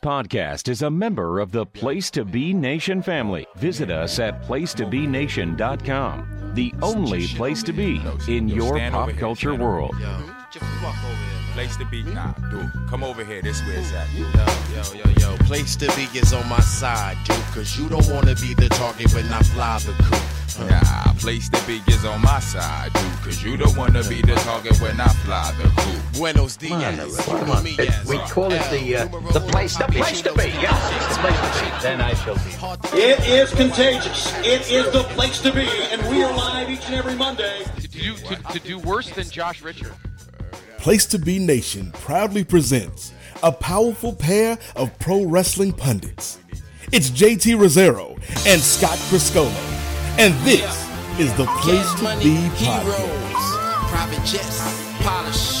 podcast is a member of the Place to Be Nation family. Visit us at placetobenation.com, the only place to be in your pop culture world. Place to be, nah, dude. Come over here. This where it's at. Yo, yo, yo, yo. Place to be is on my side, dude. Cause you don't wanna be the target when I fly the coop. Nah, place to be is on my side, dude. Cause you don't wanna be the target when I fly the coop. Buenos Come on, dias. come on. It- we call it the uh, the place the place to be. Yeah, the place to be. Then I shall be. It is contagious. It is the place to be, and we are live each and every Monday. to do to, to do worse than Josh Richard. Place to Be Nation proudly presents a powerful pair of pro wrestling pundits. It's JT Rosero and Scott Criscuolo, and this is the Place to money, Be heroes, podcast. private jets, polish,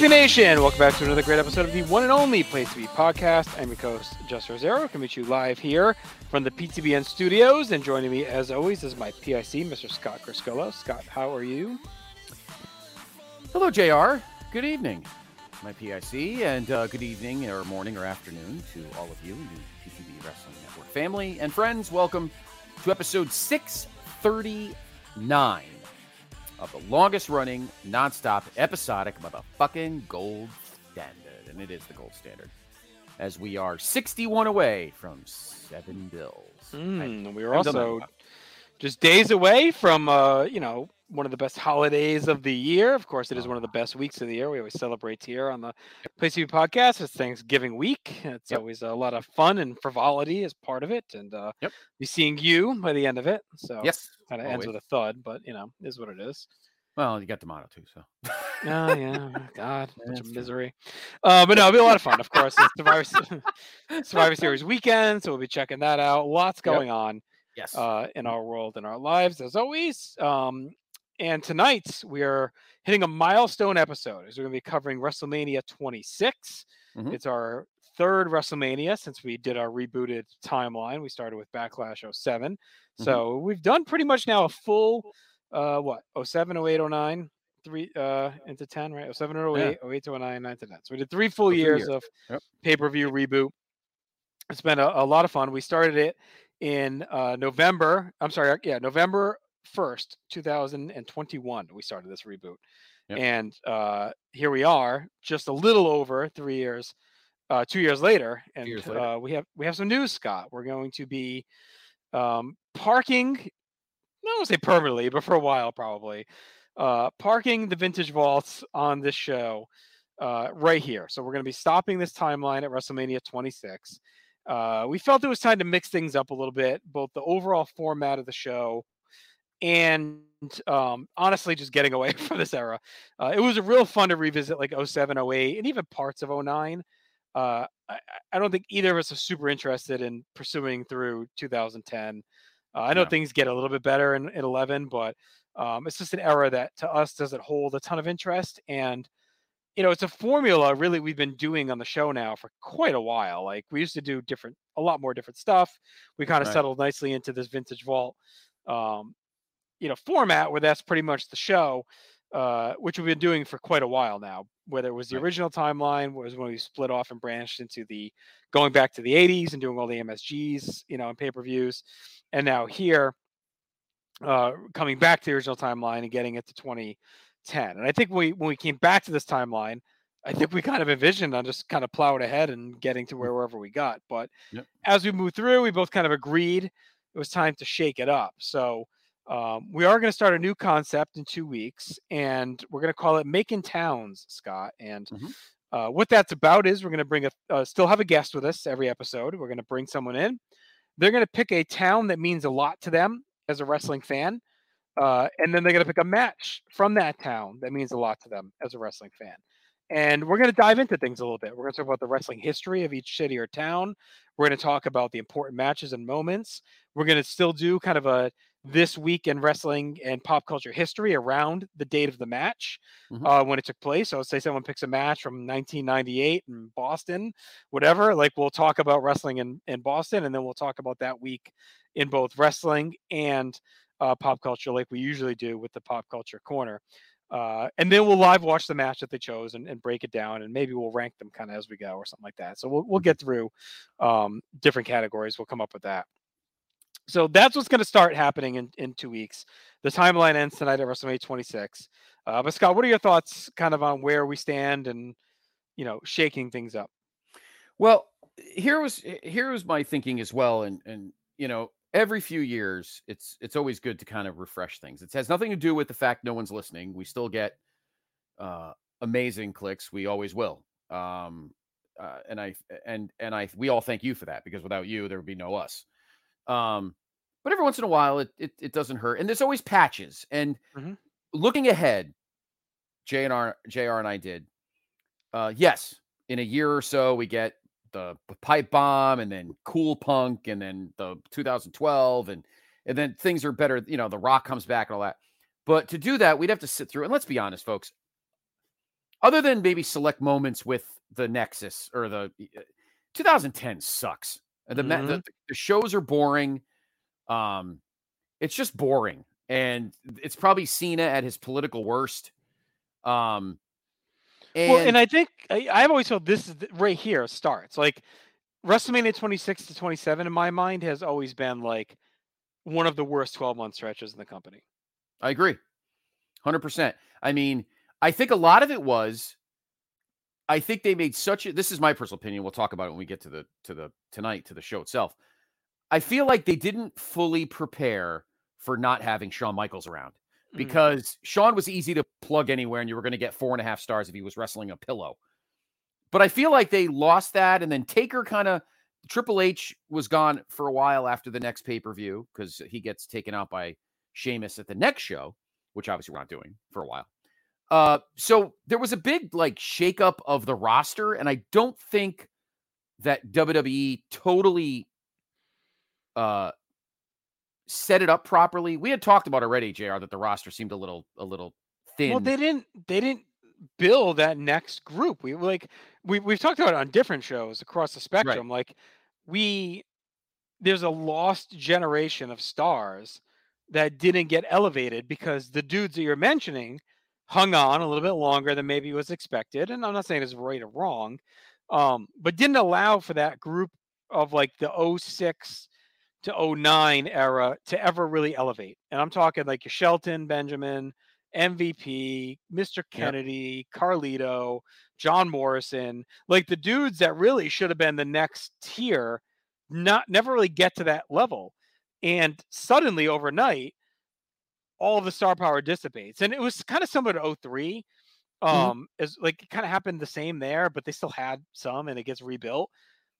Be Nation, welcome back to another great episode of the one and only Place to Be podcast. I'm your host, Just Rosero. Can meet you live here from the PTBN studios, and joining me as always is my PIC, Mr. Scott Criscuolo. Scott, how are you? Hello, JR. Good evening, my PIC, and uh, good evening, or morning, or afternoon to all of you, the PTB Wrestling Network family and friends. Welcome to episode 639 of the longest running, nonstop, episodic motherfucking gold standard. And it is the gold standard. As we are 61 away from seven bills. Mm, we were I've done also just days away from, uh, you know, one of the best holidays of the year. Of course, it is one of the best weeks of the year. We always celebrate here on the Place to Be podcast. It's Thanksgiving week. It's Yep. always a lot of fun and frivolity as part of it, and uh, Yep. be seeing you by the end of it. So Yes. Kind of ends with a thud, but you know, is what it is. Well, you got the motto too, so. Oh yeah, oh, God, such a misery. Uh, but no, it'll be a lot of fun. Of course, it's Survivor, Survivor Series weekend, so we'll be checking that out. Lots Yep. going on Yes. uh, in our world and our lives, as always. Um, and tonight we are hitting a milestone episode as we're going to be covering WrestleMania 26. Mhm. It's our third WrestleMania since we did our rebooted timeline. We started with Backlash 7 Mhm. So we've done pretty much now a full, uh, what, 07, 08, 09, three uh, into 10, right? 07 or 08, 08 to 09, 9 to 10. So we did three full three years years. of Yep. pay per view reboot. It's been a, a lot of fun. We started it in uh, November. I'm sorry, yeah, November 1st, 2021. We started this reboot. Yep. And uh, here we are, just a little over three years, uh, two years later, and years later. Uh, we have we have some news, Scott. We're going to be um, parking. I don't want to say permanently, but for a while probably. Uh, parking the vintage vaults on this show uh, right here. So we're going to be stopping this timeline at WrestleMania 26. Uh, we felt it was time to mix things up a little bit, both the overall format of the show and um, honestly just getting away from this era. Uh, it was a real fun to revisit like 07, 08, and even parts of 09. Uh, I, I- don't think either of us are super interested in pursuing through 2010. Uh, I know No. things get a little bit better in, in 11, but um, it's just an era that to us doesn't hold a ton of interest. And, you know, it's a formula really we've been doing on the show now for quite a while. Like we used to do different, a lot more different stuff. We kind of Right. settled nicely into this vintage vault, um, you know, format where that's pretty much the show, uh, which we've been doing for quite a while now. Whether it was the Right. original timeline, was when we split off and branched into the going back to the 80s and doing all the MSGs, you know, and pay per views, and now here, uh, coming back to the original timeline and getting it to 2010. And I think we when we came back to this timeline, I think we kind of envisioned on just kind of plowing ahead and getting to where wherever we got. But Yep. as we moved through, we both kind of agreed it was time to shake it up. So um, we are going to start a new concept in two weeks, and we're going to call it Making Towns, Scott. And Mhm. uh, what that's about is we're going to bring a uh, still have a guest with us every episode. We're going to bring someone in. They're going to pick a town that means a lot to them as a wrestling fan, uh, and then they're going to pick a match from that town that means a lot to them as a wrestling fan. And we're going to dive into things a little bit. We're going to talk about the wrestling history of each city or town. We're going to talk about the important matches and moments. We're going to still do kind of a this week in wrestling and pop culture history around the date of the match Mhm. uh, when it took place. So, say someone picks a match from 1998 in Boston, whatever. Like, we'll talk about wrestling in, in Boston, and then we'll talk about that week in both wrestling and uh, pop culture, like we usually do with the pop culture corner. Uh, and then we'll live watch the match that they chose and, and break it down, and maybe we'll rank them kind of as we go or something like that. So we'll we'll get through um, different categories. We'll come up with that. So that's what's going to start happening in, in two weeks. The timeline ends tonight at WrestleMania 26. Uh, but Scott, what are your thoughts, kind of on where we stand and you know shaking things up? Well, here was here was my thinking as well, and and you know every few years it's it's always good to kind of refresh things. It has nothing to do with the fact no one's listening. We still get uh, amazing clicks. We always will. Um, uh, and I and and I we all thank you for that because without you there would be no us. Um, but every once in a while it it, it doesn't hurt, and there's always patches. And Mhm. looking ahead, JR JR and I did. Uh, yes, in a year or so we get the pipe bomb and then cool punk and then the 2012 and and then things are better you know the rock comes back and all that but to do that we'd have to sit through and let's be honest folks other than maybe select moments with the nexus or the uh, 2010 sucks the, ma- the the shows are boring um it's just boring and it's probably cena at his political worst um well, and I think I, I've always felt this is the- right here starts like WrestleMania 26 to 27 in my mind has always been like one of the worst 12 month stretches in the company. I agree. 100%. I mean, I think a lot of it was I think they made such a this is my personal opinion. We'll talk about it when we get to the to the tonight to the show itself. I feel like they didn't fully prepare for not having Shawn Michaels around Mm. because Shawn was easy to plug anywhere and you were going to get four and a half stars if he was wrestling a pillow. But I feel like they lost that. And then Taker kind of Triple H was gone for a while after the next pay per view because he gets taken out by Sheamus at the next show, which obviously we're not doing for a while. Uh, so there was a big like shakeup of the roster, and I don't think that WWE totally uh set it up properly. We had talked about already, Jr. That the roster seemed a little a little thin. Well, they didn't they didn't build that next group. We like we we've talked about it on different shows across the spectrum. Like we there's a lost generation of stars that didn't get elevated because the dudes that you're mentioning hung on a little bit longer than maybe was expected. And I'm not saying it's right or wrong, um, but didn't allow for that group of like the 06 to 09 era to ever really elevate. And I'm talking like your Shelton, Benjamin, MVP, Mr. Kennedy, Carlito, John Morrison, like the dudes that really should have been the next tier, not never really get to that level. And suddenly overnight, all of the star power dissipates. And it was kind of similar to 3 Um, as like it kind of happened the same there, but they still had some and it gets rebuilt.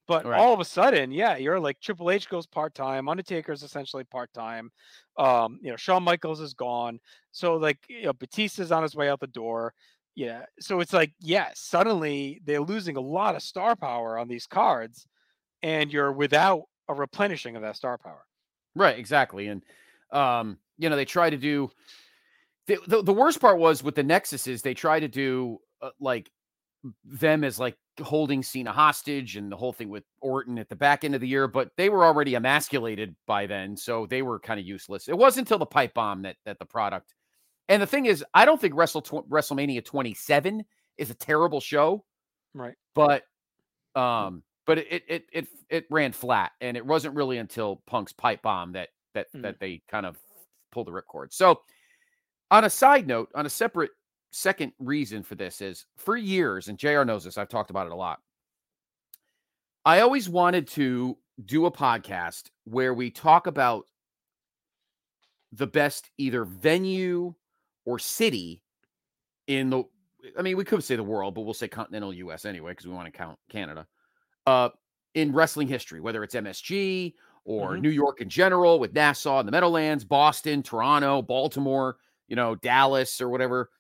But Right. all of a sudden, yeah, you're like Triple H goes part time, Undertaker's essentially part time. Um, you know, Shawn Michaels is gone. So like you know, Batista's on his way out the door. Yeah. So it's like, yeah, suddenly they're losing a lot of star power on these cards, and you're without a replenishing of that star power. Right, exactly. And um, you know, they try to do the, the the worst part was with the Nexus is they try to do uh, like them as like holding Cena hostage and the whole thing with Orton at the back end of the year, but they were already emasculated by then, so they were kind of useless. It wasn't until the pipe bomb that that the product. And the thing is, I don't think Wrestle tw- WrestleMania 27 is a terrible show, Right. but um but it it it it, ran flat and it wasn't really until Punk's pipe bomb that that Mm. that they kind of pulled the ripcord. So on a side note, on a separate second reason for this is for years, and JR knows this, I've talked about it a lot. I always wanted to do a podcast where we talk about the best either venue or city in the I mean, we could say the world, but we'll say continental US anyway, because we want to count Canada. Uh in wrestling history, whether it's MSG or Mhm. New York in general with Nassau and the Meadowlands, Boston, Toronto, Baltimore, you know, Dallas or whatever.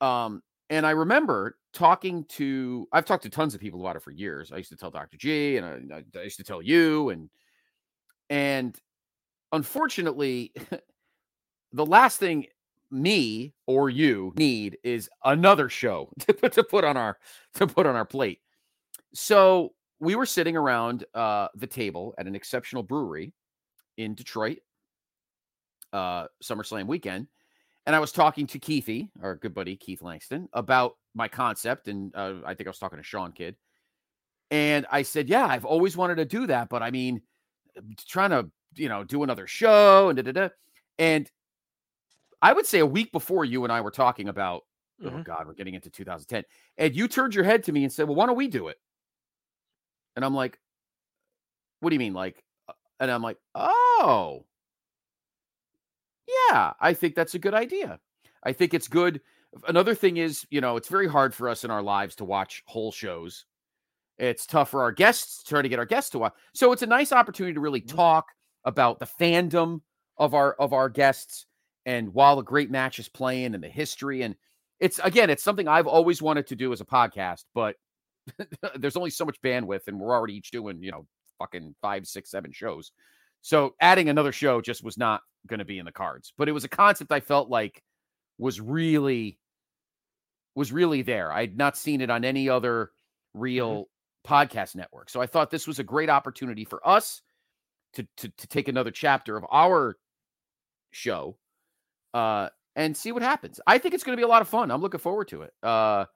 Um, And I remember talking to, I've talked to tons of people about it for years. I used to tell Dr. G and I, I used to tell you. And, and unfortunately, the last thing me or you need is another show to, put- to put on our to put on our plate. So we were sitting around uh, the table at an exceptional brewery in Detroit, uh, SummerSlam weekend, and I was talking to Keithy, our good buddy Keith Langston, about my concept, and uh, I think I was talking to Sean Kidd, and I said, "Yeah, I've always wanted to do that, but I mean, trying to you know do another show and da da da," and I would say a week before you and I were talking about, oh Mhm. God, we're getting into 2010, and you turned your head to me and said, "Well, why don't we do it?" And I'm like, "What do you mean?" Like, uh," and I'm like, "Oh, yeah, I think that's a good idea. I think it's good." Another thing is, you know, it's very hard for us in our lives to watch whole shows. It's tough for our guests to try to get our guests to watch. So it's a nice opportunity to really talk about the fandom of our of our guests and while the great match is playing and the history and it's again it's something I've always wanted to do as a podcast, but there's only so much bandwidth and we're already each doing, you know, fucking five, six, seven shows. So adding another show just was not going to be in the cards. But it was a concept I felt like was really was really there. I'd not seen it on any other real podcast network. So I thought this was a great opportunity for us to to, to take another chapter of our show uh and see what happens. I think it's going to be a lot of fun. I'm looking forward to it. Uh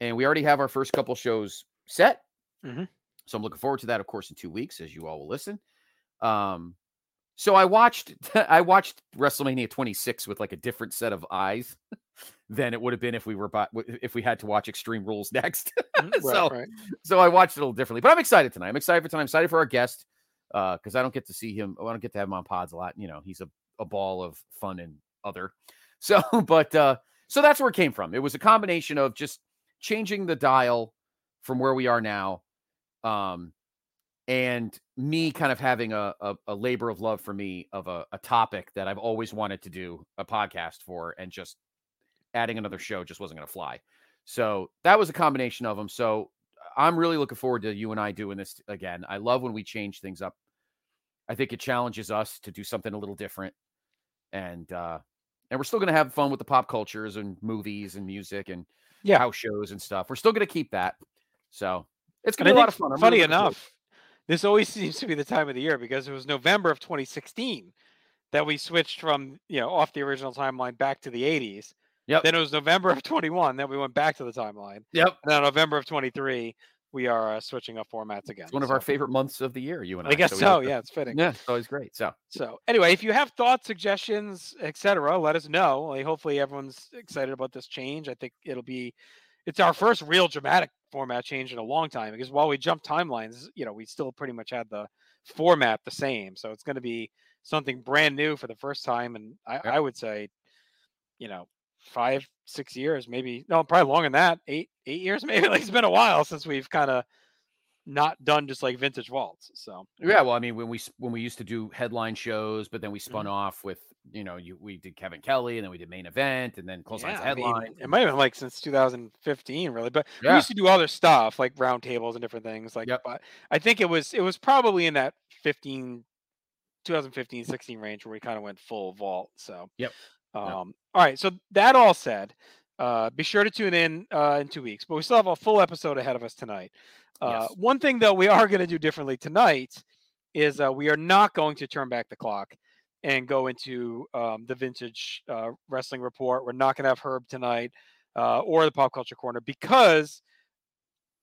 and we already have our first couple shows set. Mhm. So I'm looking forward to that of course in 2 weeks as you all will listen. Um so I watched I watched WrestleMania 26 with like a different set of eyes than it would have been if we were if we had to watch Extreme Rules next. Mhm, right, so right. so I watched it a little differently, but I'm excited tonight. I'm excited for tonight. I'm excited for our guest uh, because I don't get to see him. I don't get to have him on pods a lot. You know, he's a, a ball of fun and other. So, but uh, so that's where it came from. It was a combination of just changing the dial from where we are now, um, and me kind of having a, a, a labor of love for me of a, a topic that I've always wanted to do a podcast for, and just adding another show just wasn't going to fly. So that was a combination of them. So I'm really looking forward to you and I doing this again. I love when we change things up. I think it challenges us to do something a little different. And uh and we're still gonna have fun with the pop cultures and movies and music and Yeah. house shows and stuff. We're still gonna keep that. So it's gonna be a lot of fun. I'm funny really enough, this always seems to be the time of the year because it was November of 2016 that we switched from you know off the original timeline back to the 80s. Yep. Then it was November of 21 that we went back to the timeline. Yep. And then November of 23 we are uh, switching up formats again. It's one of So, our favorite months of the year, you and I. I guess we so. Yeah, it's fitting. Yeah, it's always great. So So anyway, if you have thoughts, suggestions, etc., let us know. Like, hopefully everyone's excited about this change. I think it'll be it's our first real dramatic format change in a long time because while we jumped timelines, you know, we still pretty much had the format the same. So it's going to be something brand new for the first time and I, I would say, you know, five, six years, maybe no, probably longer than that, eight, eight years, maybe. Like it's been a while since we've kind of not done just like vintage vaults. So Yeah, well, I mean, when we when we used to do headline shows, but then we spun Mm-hmm. off with you know you we did Kevin Kelly, and then we did main event, and then close lines I mean, headline. it might have been like since 2015, really. But we used to do other stuff like roundtables and different things. Like, Yep. but I think it was it was probably in that 15, 2015, 16 range where we kind of went full vault. So, Yep. Um, all right. So that all said, uh, be sure to tune in uh, in two weeks. But we still have a full episode ahead of us tonight. Uh, Yes. One thing though we are going to do differently tonight is uh, we are not going to turn back the clock and go into um, the vintage uh, wrestling report. We're not going to have Herb tonight uh, or the pop culture corner because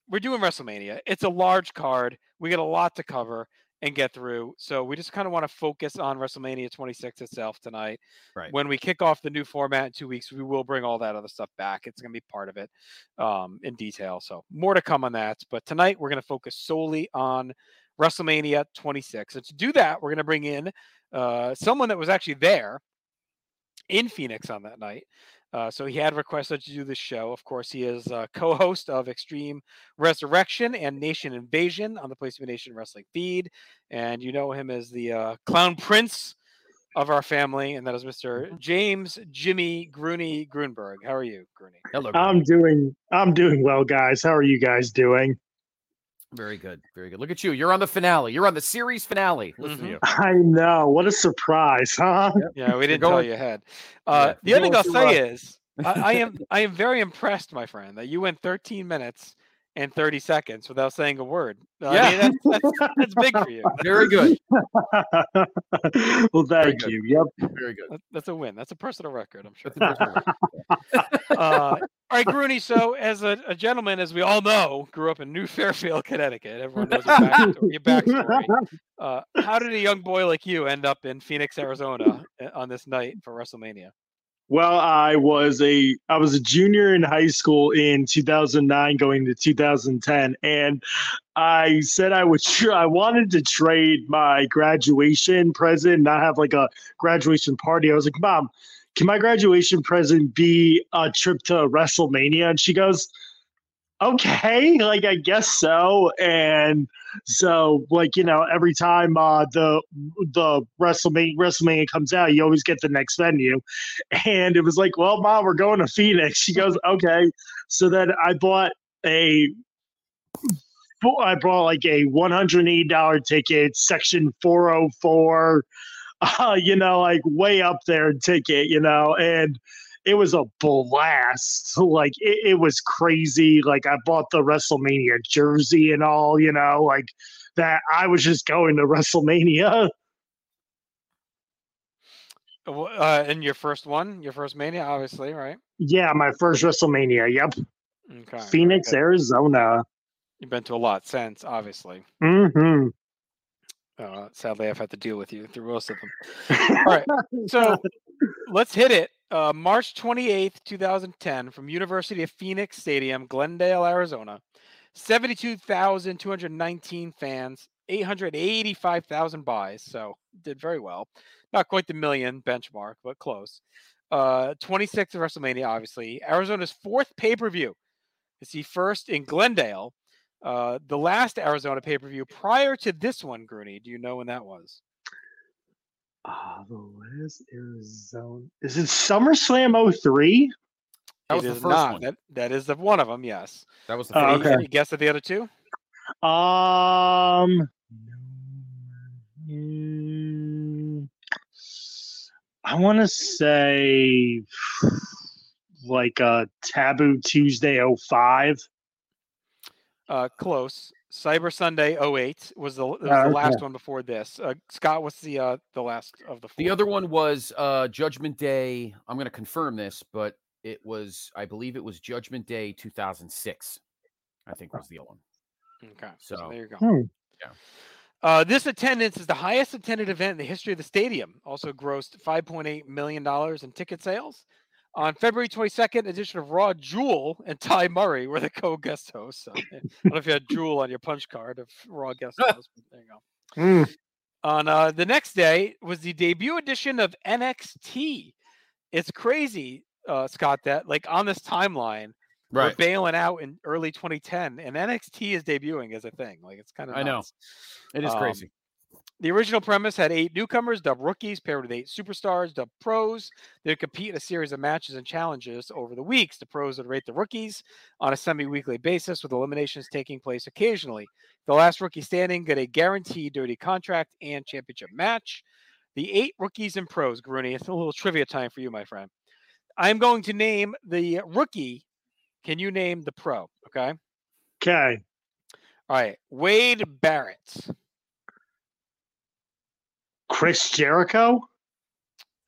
we're doing WrestleMania. It's a large card. We got a lot to cover and get through. So we just kind of want to focus on WrestleMania 26 itself tonight. Right. When we kick off the new format in two weeks, we will bring all that other stuff back. It's going to be part of it um, in detail. So more to come on that. But tonight we're going to focus solely on WrestleMania 26. And to do that, we're going to bring in uh, someone that was actually there in Phoenix on that night. Uh, so he had requested to do this show. Of course, he is uh, co-host of Extreme Resurrection and Nation Invasion on the Place of Nation Wrestling feed, and you know him as the uh, Clown Prince of our family, and that is Mr. Mm-hmm. James Jimmy Grueny Gruenberg. How are you, Grueny? Hello. I'm doing I'm doing well, guys. How are you guys doing? Very good. Very good. Look at you. You're on the finale. You're on the series finale. Listen to you. I know. What a surprise, huh? Yeah, we didn't going- tell you ahead. Uh, Yeah, the other thing I'll say is, I, I am I am very impressed, my friend, that you went 13 minutes and 30 seconds without saying a word. I Yeah. mean, that's, that's, that's big for you. Very good. well, thank good. you. Yep. Very good. That's a win. That's a personal record, I'm sure. That's a personal record. uh, all right, Grueny. So, as a, a gentleman, as we all know, grew up in New Fairfield, Connecticut. Everyone knows your backstory. backstory. Uh, how did a young boy like you end up in Phoenix, Arizona, uh, on this night for WrestleMania? Well, I was a I was a junior in high school in 2009, going to 2010, and I said I would tr- I wanted to trade my graduation present, not have like a graduation party. I was like, Mom, can my graduation present be a trip to WrestleMania? And she goes, Okay, like I guess so. And so, like you know, every time uh, the the WrestleMania WrestleMania comes out, you always get the next venue and it was like, "Well, mom, we're going to Phoenix." She goes, "Okay." So then I bought a, I bought like a one hundred eighty dollar ticket, section four hundred four, uh, you know, like way up there and ticket, you know, and it was a blast. Like it, it was crazy. Like I bought the WrestleMania jersey and all, you know, like that. I was just going to WrestleMania. Uh, and your first one, your first Mania, obviously, right? Yeah, my first WrestleMania. Yep, Okay. Phoenix, good. Arizona. You've been to a lot since, obviously. Mm-hmm. Uh, sadly, I've had to deal with you through most of them. All right, so let's hit it. Uh, March 28th, 2010, from University of Phoenix Stadium, Glendale, Arizona. 72,219 fans, 885,000 buys. So did very well. Not quite the million benchmark, but close. Uh, 26th of WrestleMania, obviously. Arizona's fourth pay per view. It's the first in Glendale. Uh, the last Arizona pay per view prior to this one, Grueny. Do you know when that was? Ah, the last Arizona. Is it SummerSlam 03? That was It the is first not. one. That, that is the one of them. Yes. That was the first. Any- okay. Any guess at the other two? Um, I want to say like a Taboo Tuesday 05. Uh, close. Cyber Sunday 08 was the, was the okay. last one before this. Uh, Scott, what's the uh, the last of the four? The other one was uh, Judgment Day. I'm going to confirm this, but it was, I believe it was Judgment Day 2006. I think was the other one. Okay. So, So- there you go. Hmm. Yeah. Uh, this attendance is the highest attended event in the history of the stadium. Also grossed 5.8 million dollars in ticket sales. On February 22nd, edition of Raw, Jewel and Ty Murray were the co-guest hosts. So, I don't know if you had Jewel on your punch card of Raw guest host. but there you go. Hmm. On uh, the next day was the debut edition of NXT. It's crazy, uh, Scott, that like on this timeline, right. we're bailing out in early 2010, and NXT is debuting as a thing. Like it's kind of I know. It is Um, crazy. The original premise had eight newcomers, dubbed rookies, paired with eight superstars, dubbed pros. They'd compete in a series of matches and challenges over the weeks. The pros would rate the rookies on a semi weekly basis, with eliminations taking place occasionally. The last rookie standing got a guaranteed dirty contract and championship match. The eight rookies and pros, Grueny, it's a little trivia time for you, my friend. I'm going to name the rookie. Can you name the pro? Okay. Okay. All right. Wade Barrett. Chris Jericho?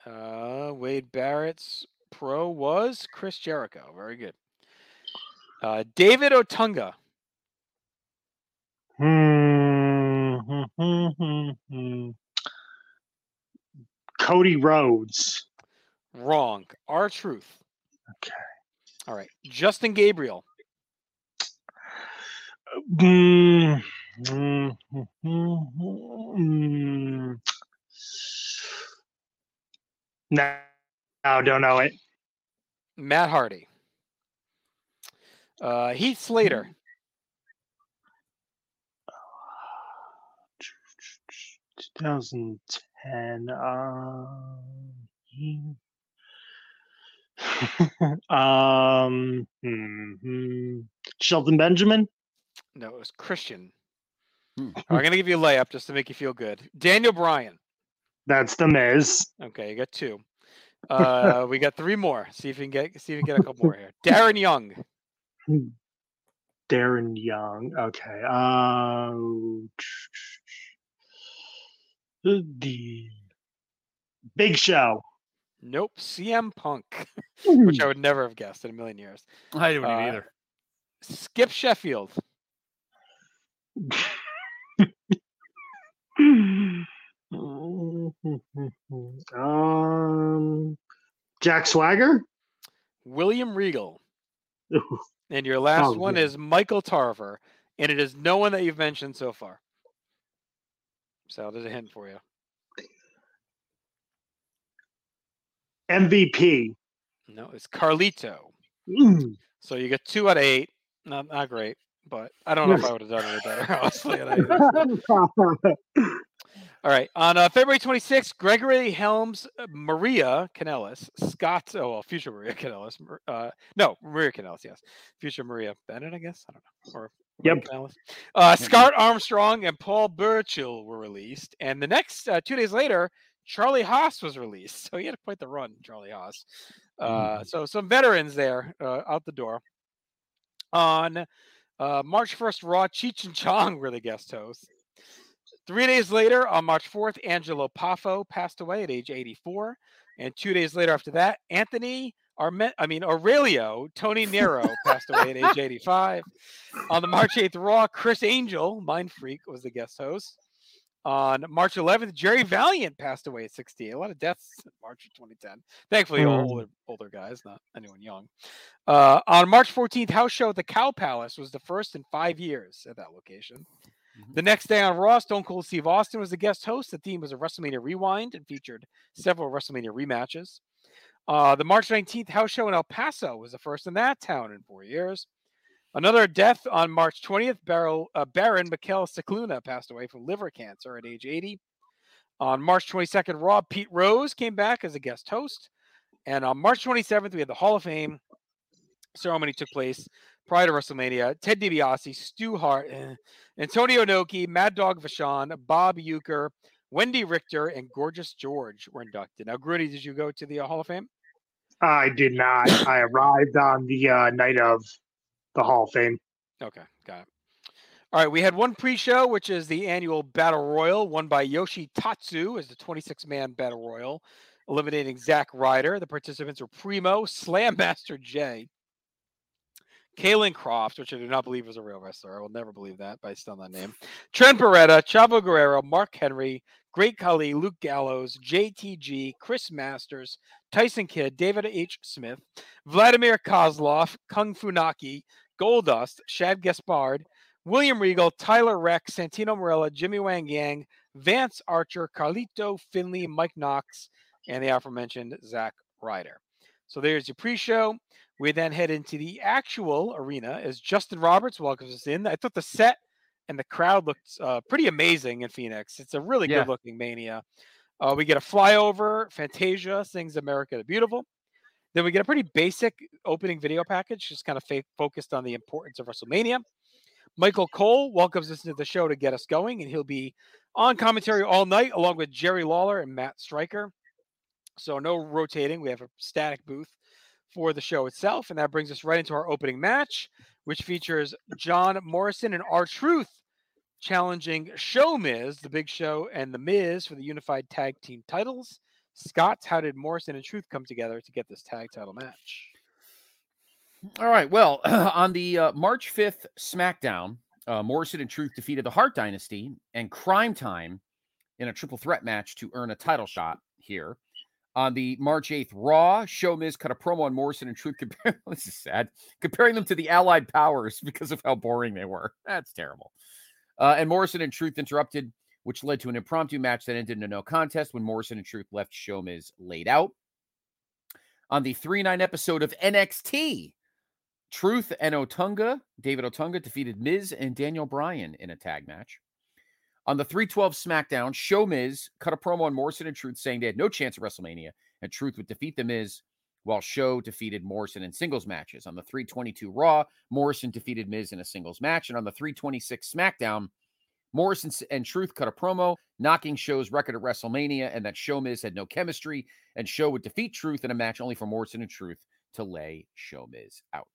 Uh, Wade Barrett's pro was Chris Jericho. Very good. Uh, David Otunga. Hmm. hmm, hmm, hmm, hmm. Cody Rhodes. Wrong. R Truth. Okay. All right. Justin Gabriel. Mm, mm, mm. No, no, don't know it. Matt Hardy. Uh, Heath Slater. 2010. 10. Um, um, hmm, Shelton Benjamin. No, it was Christian. Hmm. I'm going to give you a layup just to make you feel good. Daniel Bryan. That's the Miz. Okay, you got two. Uh, we got three more. See if you can get see if you can get a couple more here. Darren Young. Darren Young. Okay. Uh, the Big Show. Nope. CM Punk, which I would never have guessed in a million years. I didn't Uh, either. Skip Sheffield. um, Jack Swagger. William Regal. And your last Oh, one yeah. is Michael Tarver, and it is no one that you've mentioned so far. So there's a hint for you. MVP. No, it's Carlito. Mm. So you get two out of eight. Not not great, but I don't know if I would have done any better, honestly. All right. On uh, February 26th, Gregory Helms, uh, Maria Kanellis, Scott, oh, well, future Maria Kanellis. Uh, no, Maria Kanellis, yes. Future Maria Bennett, I guess. I don't know. Or Yep. Kanellis. Uh, Scott Armstrong and Paul Burchill were released. And the next, uh, two days later, Charlie Haas was released. So he had quite the run, Charlie Haas. Uh, So some veterans there uh, out the door. On uh, March 1st, Raw, Cheech and Chong were the guest hosts. Three days later, on March 4th, Angelo Poffo passed away at age 84. And two days later after that, Anthony Arme- I mean Aurelio Tony Nero passed away at age 85. On the March 8th Raw, Criss Angel, Mind Freak, was the guest host. On March 11th, Jerry Valiant passed away at 68. A lot of deaths in March of 2010. Thankfully, all Mm. older, older guys, not anyone young. Uh, on March 14th, House Show at the Cow Palace was the first in five years at that location. The next day on Raw, Stone Cold Steve Austin was the guest host. The theme was a WrestleMania Rewind and featured several WrestleMania rematches. Uh, the March 19th house show in El Paso was the first in that town in four years. Another death on March 20th, Barrel, uh, Baron Mikel Scicluna passed away from liver cancer at age 80. On March 22nd, Raw, Pete Rose came back as a guest host. And on March 27th, we had the Hall of Fame ceremony took place prior to WrestleMania. Ted DiBiase, Stu Hart, eh, Antonio Inoki, Mad Dog Vachon, Bob Uecker, Wendi Richter, and Gorgeous George were inducted. Now, Grueny, did you go to the uh, Hall of Fame? I did not. I arrived on the uh, night of the Hall of Fame. Okay, got it. All right, we had one pre-show, which is the annual Battle Royal, won by Yoshi Tatsu as the 26-man Battle Royal, eliminating Zack Ryder. The participants were Primo, Slam Master J, Caylen Croft, which I do not believe is a real wrestler. I will never believe that, but I still that name. Trent Barreta, Chavo Guerrero, Mark Henry, Great Khali, Luke Gallows, JTG, Chris Masters, Tyson Kidd, David H. Smith, Vladimir Kozlov, Kung Funaki, Goldust, Shad Gaspard, William Regal, Tyler Reks, Santino Marella, Jimmy Wang Yang, Vance Archer, Carlito Finley, Mike Knox, and the aforementioned Zack Ryder. So there's your pre-show. We then head into the actual arena as Justin Roberts welcomes us in. I thought the set and the crowd looked uh, pretty amazing in Phoenix. It's a really Yeah. good-looking Mania. Uh, we get a flyover. Fantasia sings "America the Beautiful." Then we get a pretty basic opening video package, just kind of fa- focused on the importance of WrestleMania. Michael Cole welcomes us into the show to get us going, and he'll be on commentary all night along with Jerry Lawler and Matt Striker. So no rotating. We have a static booth for the show itself, and that brings us right into our opening match, which features John Morrison and R Truth challenging Show Miz, the Big Show, and the Miz for the unified tag team titles. Scott, how did Morrison and Truth come together to get this tag title match? All right. Well, on the uh, March 5th SmackDown, uh, Morrison and Truth defeated the Hart Dynasty and Crime Time in a triple threat match to earn a title shot here. On the March 8th Raw, Show Miz cut a promo on Morrison and Truth. Compare- this is sad. Comparing them to the Allied Powers because of how boring they were. That's terrible. Uh, and Morrison and Truth interrupted, which led to an impromptu match that ended in a no contest when Morrison and Truth left Show Miz laid out. On the 3 9 episode of NXT, Truth and Otunga, David Otunga defeated Miz and Daniel Bryan in a tag match. On the 312 SmackDown, Show Miz cut a promo on Morrison and Truth saying they had no chance at WrestleMania and Truth would defeat The Miz while Show defeated Morrison in singles matches. On the 322 Raw, Morrison defeated Miz in a singles match. And on the 326 SmackDown, Morrison and Truth cut a promo, knocking Show's record at WrestleMania, and that Show Miz had no chemistry, and Show would defeat Truth in a match only for Morrison and Truth to lay Show Miz out.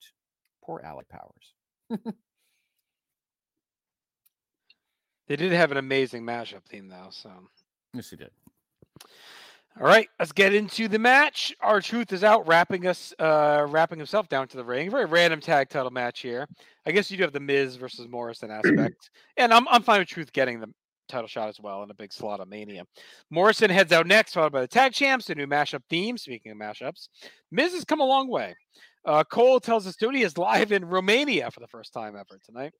Poor Allied Powers. They did have an amazing mashup theme though, so yes, he did. All right, let's get into the match. R Truth is out, wrapping us, uh, wrapping himself down to the ring. Very random tag title match here. I guess you do have the Miz versus Morrison aspect, and I'm I'm fine with Truth getting the title shot as well in a big slot of Mania. Morrison heads out next, followed by the tag champs. A new mashup theme. Speaking of mashups, Miz has come a long way. Uh, Cole tells the studio is live in Romania for the first time ever tonight.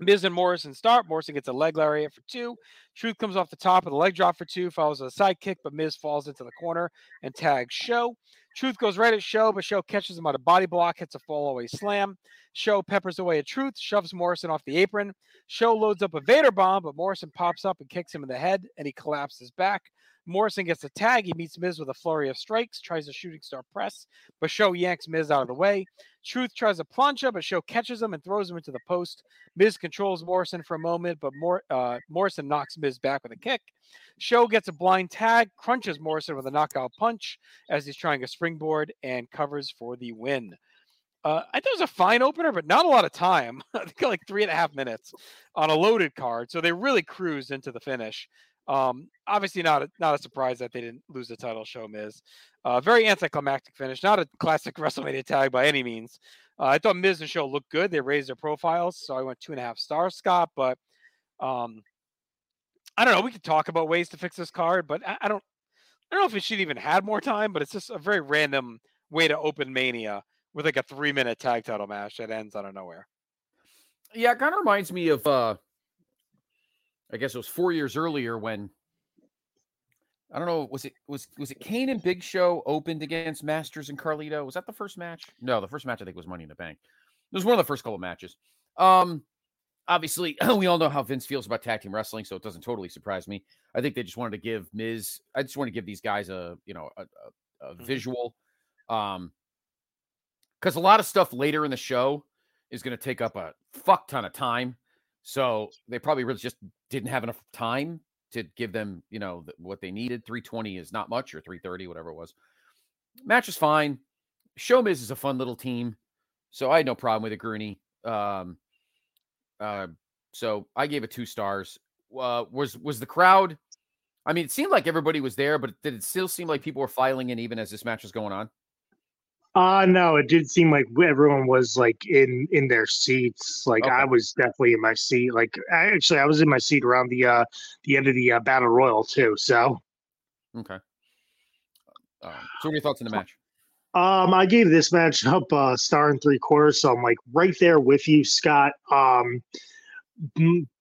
Miz and Morrison start. Morrison gets a leg lariat for two. Truth comes off the top of the leg drop for two, follows with a side kick, but Miz falls into the corner and tags Show. Truth goes right at Show, but Show catches him on a body block, hits a fall away slam. Show peppers away at Truth, shoves Morrison off the apron. Show loads up a Vader bomb, but Morrison pops up and kicks him in the head, and he collapses back. Morrison gets a tag. He meets Miz with a flurry of strikes, tries a shooting star press, but Show yanks Miz out of the way. Truth tries a plancha, but Show catches him and throws him into the post. Miz controls Morrison for a moment, but Mor- uh, Morrison knocks Miz back with a kick. Show gets a blind tag, crunches Morrison with a knockout punch as he's trying a springboard and covers for the win. Uh, I thought it was a fine opener, but not a lot of time. I think like three and a half minutes on a loaded card. So they really cruised into the finish. Um, obviously not a, not a surprise that they didn't lose the title. Show Miz, uh, very anticlimactic finish. Not a classic WrestleMania tag by any means. Uh, I thought Miz and Show looked good. They raised their profiles, so I went two and a half stars, Scott. But um, I don't know. We could talk about ways to fix this card, but I, I don't. I don't know if it should even had more time, but it's just a very random way to open Mania with like a three minute tag title match that ends out of nowhere. Yeah, it kind of reminds me of uh I guess it was four years earlier when I don't know, was it was was it Kane and Big Show opened against Masters and Carlito? Was that the first match? No, the first match I think was Money in the Bank. It was one of the first couple of matches. Um obviously we all know how Vince feels about tag team wrestling, so it doesn't totally surprise me. I think they just wanted to give Miz, I just want to give these guys a you know a, a, a visual. Um because a lot of stuff later in the show is going to take up a fuck ton of time. So they probably really just didn't have enough time to give them, you know, what they needed. 320 is not much, or 330, whatever it was. Match is fine. Show Miz is a fun little team, so I had no problem with it, Grueny. Um, uh, so I gave it two stars. Uh, was was the crowd? I mean, it seemed like everybody was there, but did it still seem like people were filing in even as this match was going on? Uh no, it did seem like everyone was like in in their seats. Like Okay. I was definitely in my seat. Like I, actually, I was in my seat around the uh the end of the uh, battle royal too. So Okay. Um, so, what are your thoughts on the match? um, I gave this match up a star and three quarters. So I'm like right there with you, Scott. Um,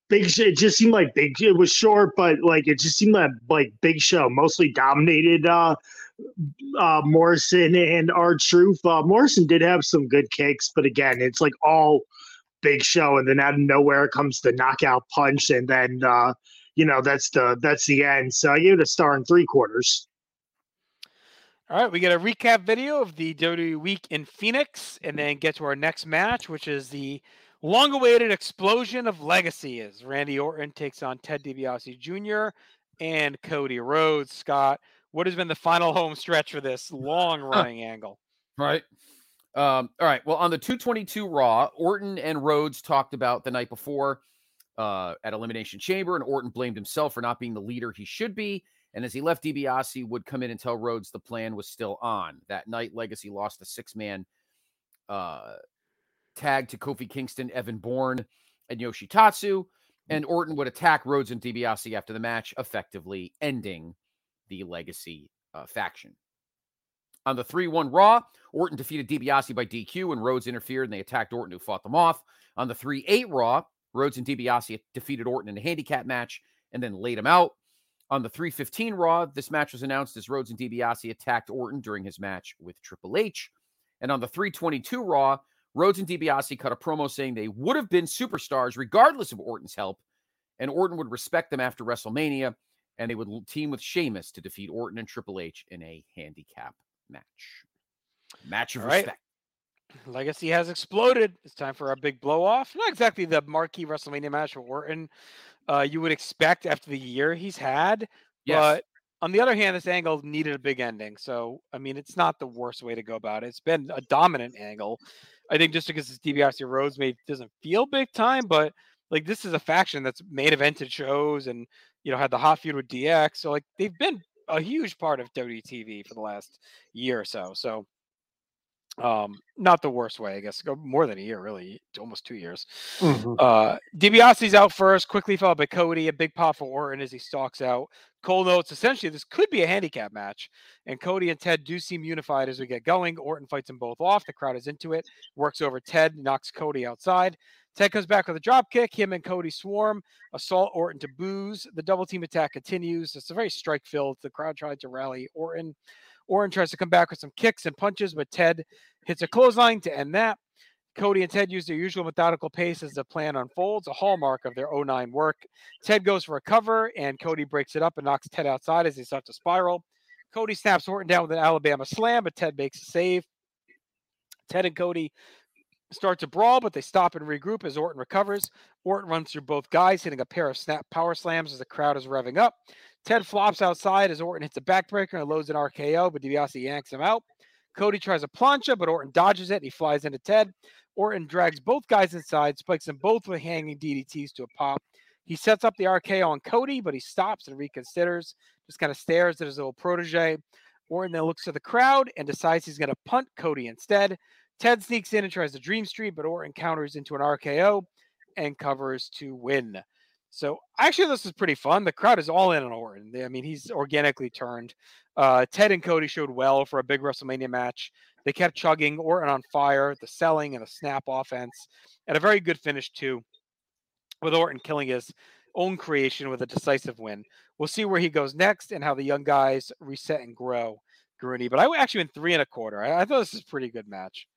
big. It just seemed like big. It was short, but like it just seemed like like Big Show mostly dominated. Uh, uh, Morrison and R Truth. Uh, Morrison did have some good kicks, but again, it's like all big show, and then out of nowhere comes the knockout punch, and then uh, you know that's the that's the end. So I gave it a star and three quarters. All right, we get a recap video of the WWE week in Phoenix, and then get to our next match, which is the long-awaited explosion of legacy as Randy Orton takes on Ted DiBiase Jr. and Cody Rhodes. Scott, what has been the final home stretch for this long-running angle? Right. Um, all right. Well, on the 222 Raw, Orton and Rhodes talked about the night before uh, at Elimination Chamber, and Orton blamed himself for not being the leader he should be. And as he left, DiBiase would come in and tell Rhodes the plan was still on. That night, Legacy lost a six man uh, tag to Kofi Kingston, Evan Bourne, and Yoshitatsu. And Orton would attack Rhodes and DiBiase after the match, effectively ending the Legacy uh, faction. On the 3 1 Raw, Orton defeated DiBiase by DQ and Rhodes interfered and they attacked Orton, who fought them off. On the 3 8 Raw, Rhodes and DiBiase defeated Orton in a handicap match and then laid him out. On the 315 Raw, this match was announced as Rhodes and DiBiase attacked Orton during his match with Triple H. And on the 322 Raw, Rhodes and DiBiase cut a promo saying they would have been superstars regardless of Orton's help. and Orton would respect them after WrestleMania, and they would team with Sheamus to defeat Orton and Triple H in a handicap match. Match of respect. Legacy has exploded. It's time for our big blow off. Not exactly the marquee WrestleMania match for Orton uh, you would expect after the year he's had. Yes. But on the other hand, this angle needed a big ending. So, I mean, it's not the worst way to go about it. It's been a dominant angle. I think just because it's DiBiase Rhodes maybe doesn't feel big time, but like this is a faction that's main evented shows and, you know, had the hot feud with DX. So, like, they've been a huge part of WTV for the last year or so. So, um, not the worst way, I guess. Go more than a year, really, almost two years. Mm-hmm. Uh, DiBiase's out first, quickly followed by Cody. A big pop for Orton as he stalks out. Cole notes essentially this could be a handicap match, and Cody and Ted do seem unified as we get going. Orton fights them both off. The crowd is into it. Works over Ted, knocks Cody outside. Ted comes back with a drop kick. Him and Cody swarm, assault Orton to booze. The double team attack continues. It's a very strike filled. The crowd tried to rally Orton. Orton tries to come back with some kicks and punches, but Ted hits a clothesline to end that. Cody and Ted use their usual methodical pace as the plan unfolds, a hallmark of their 09 work. Ted goes for a cover, and Cody breaks it up and knocks Ted outside as they start to spiral. Cody snaps Orton down with an Alabama slam, but Ted makes a save. Ted and Cody start to brawl, but they stop and regroup as Orton recovers. Orton runs through both guys, hitting a pair of snap power slams as the crowd is revving up. Ted flops outside as Orton hits a backbreaker and loads an RKO, but DiBiase yanks him out. Cody tries a plancha, but Orton dodges it and he flies into Ted. Orton drags both guys inside, spikes them both with hanging DDTs to a pop. He sets up the RKO on Cody, but he stops and reconsiders, just kind of stares at his little protege. Orton then looks to the crowd and decides he's going to punt Cody instead. Ted sneaks in and tries the Dream Street, but Orton counters into an RKO and covers to win. So actually, this is pretty fun. The crowd is all in on Orton. I mean, he's organically turned. Uh, Ted and Cody showed well for a big WrestleMania match. They kept chugging Orton on fire, the selling and the snap offense, and a very good finish too, with Orton killing his own creation with a decisive win. We'll see where he goes next and how the young guys reset and grow. Grueny, but I actually went three and a quarter. I, I thought this was a pretty good match.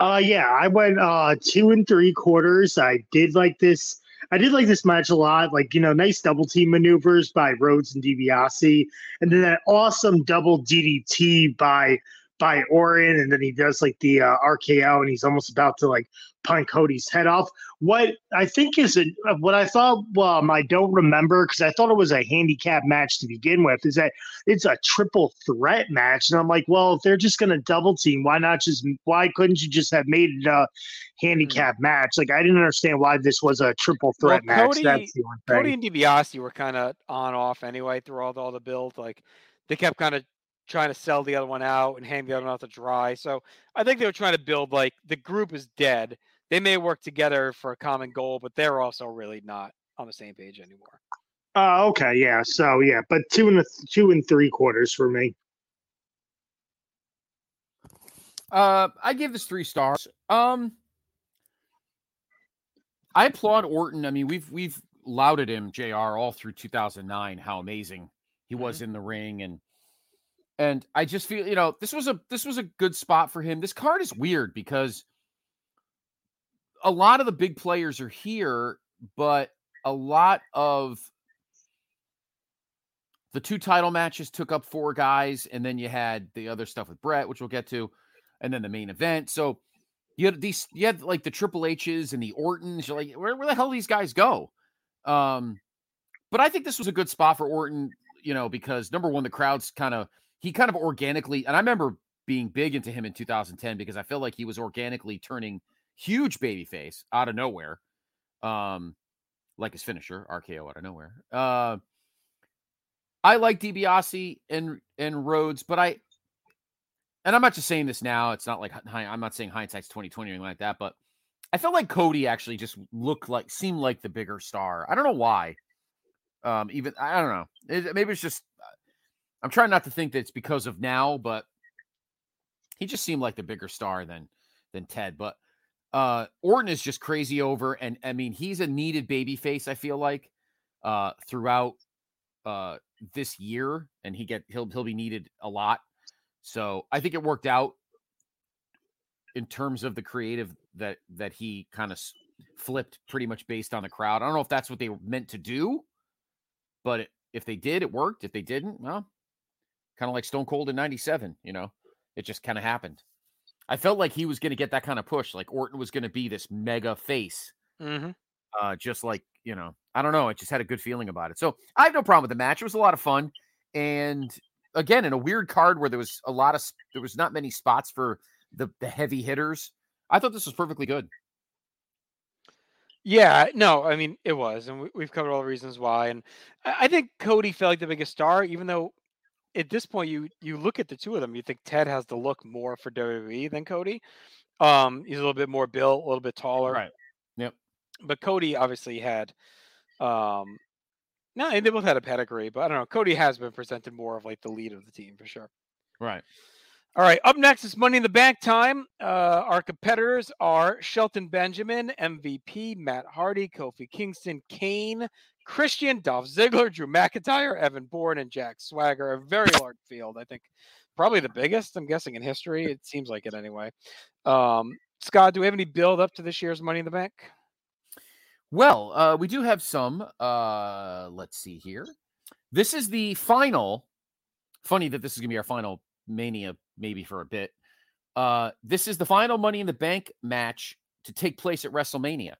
Uh, yeah, I went uh two and three quarters. I did like this I did like this match a lot. Like, you know, nice double team maneuvers by Rhodes and DiBiase. And then that awesome double DDT by by Orton, and then he does like the uh, RKO, and he's almost about to like punt Cody's head off. What I think is a, what I thought, um, I don't remember because I thought it was a handicap match to begin with, is that it's a triple threat match, and I'm like, well, if they're just gonna double team, why not just why couldn't you just have made it a handicap mm-hmm. match? Like I didn't understand why this was a triple threat well, match. Cody, That's the one thing. Cody and DiBiase were kind of on off anyway through all the, all the build, like. They kept kind of trying to sell the other one out and hang the other one out to dry. So I think they were trying to build like the group is dead. They may work together for a common goal, but they're also really not on the same page anymore. Uh, okay, yeah. So yeah, but two and a, two and three quarters for me. Uh, I give this three stars. Um, I applaud Orton. I mean, we've we've lauded him, JR all through 2009. How amazing he was mm-hmm. in the ring, and and I just feel, you know, this was a this was a good spot for him. This card is weird because a lot of the big players are here, but a lot of the two title matches took up four guys, and then you had the other stuff with Bret, which we'll get to, and then the main event. So you had these, you had like the Triple H's and the Ortons. You're like, where, where the hell these guys go? Um, but I think this was a good spot for Orton, you know, because number one, the crowd's kind of he kind of organically, and I remember being big into him in 2010 because I felt like he was organically turning huge babyface out of nowhere. Um, like his finisher, RKO out of nowhere. Uh, I like DiBiase and and Rhodes, but I and I'm not just saying this now. It's not like I'm not saying hindsight's 2020 or anything like that, but I felt like Cody actually just looked like seemed like the bigger star. I don't know why. Um, even I don't know. It, maybe it's just I'm trying not to think that it's because of now, but he just seemed like the bigger star than than Ted. But uh Orton is just crazy over, and I mean he's a needed baby face. I feel like uh throughout uh this year, and he get he'll he'll be needed a lot. So I think it worked out in terms of the creative that that he kind of flipped pretty much based on the crowd. I don't know if that's what they were meant to do, but it, if they did, it worked. If they didn't, well, kind of like Stone Cold in 97, you know, it just kind of happened. I felt like he was going to get that kind of push, like Orton was going to be this mega face. Mm-hmm. Uh, just like, you know, I don't know. I just had a good feeling about it. So I have no problem with the match. It was a lot of fun. And again, in a weird card where there was a lot of, there was not many spots for the, the heavy hitters. I thought this was perfectly good. Yeah, no, I mean it was, and we, we've covered all the reasons why. And I, I think Cody felt like the biggest star, even though at this point you you look at the two of them, you think Ted has the look more for WWE than Cody. Um, he's a little bit more built, a little bit taller. Right. Yep. But Cody obviously had um no, they both had a pedigree, but I don't know. Cody has been presented more of like the lead of the team for sure. Right. All right, up next is Money in the Bank time. Uh, our competitors are Shelton Benjamin, MVP, Matt Hardy, Kofi Kingston, Kane, Christian, Dolph Ziggler, Drew McIntyre, Evan Bourne, and Jack Swagger. A very large field, I think, probably the biggest. I'm guessing in history. It seems like it anyway. Um, Scott, do we have any build up to this year's Money in the Bank? Well, uh, we do have some. Uh, let's see here. This is the final. Funny that this is going to be our final Mania, maybe for a bit. Uh, this is the final Money in the Bank match to take place at WrestleMania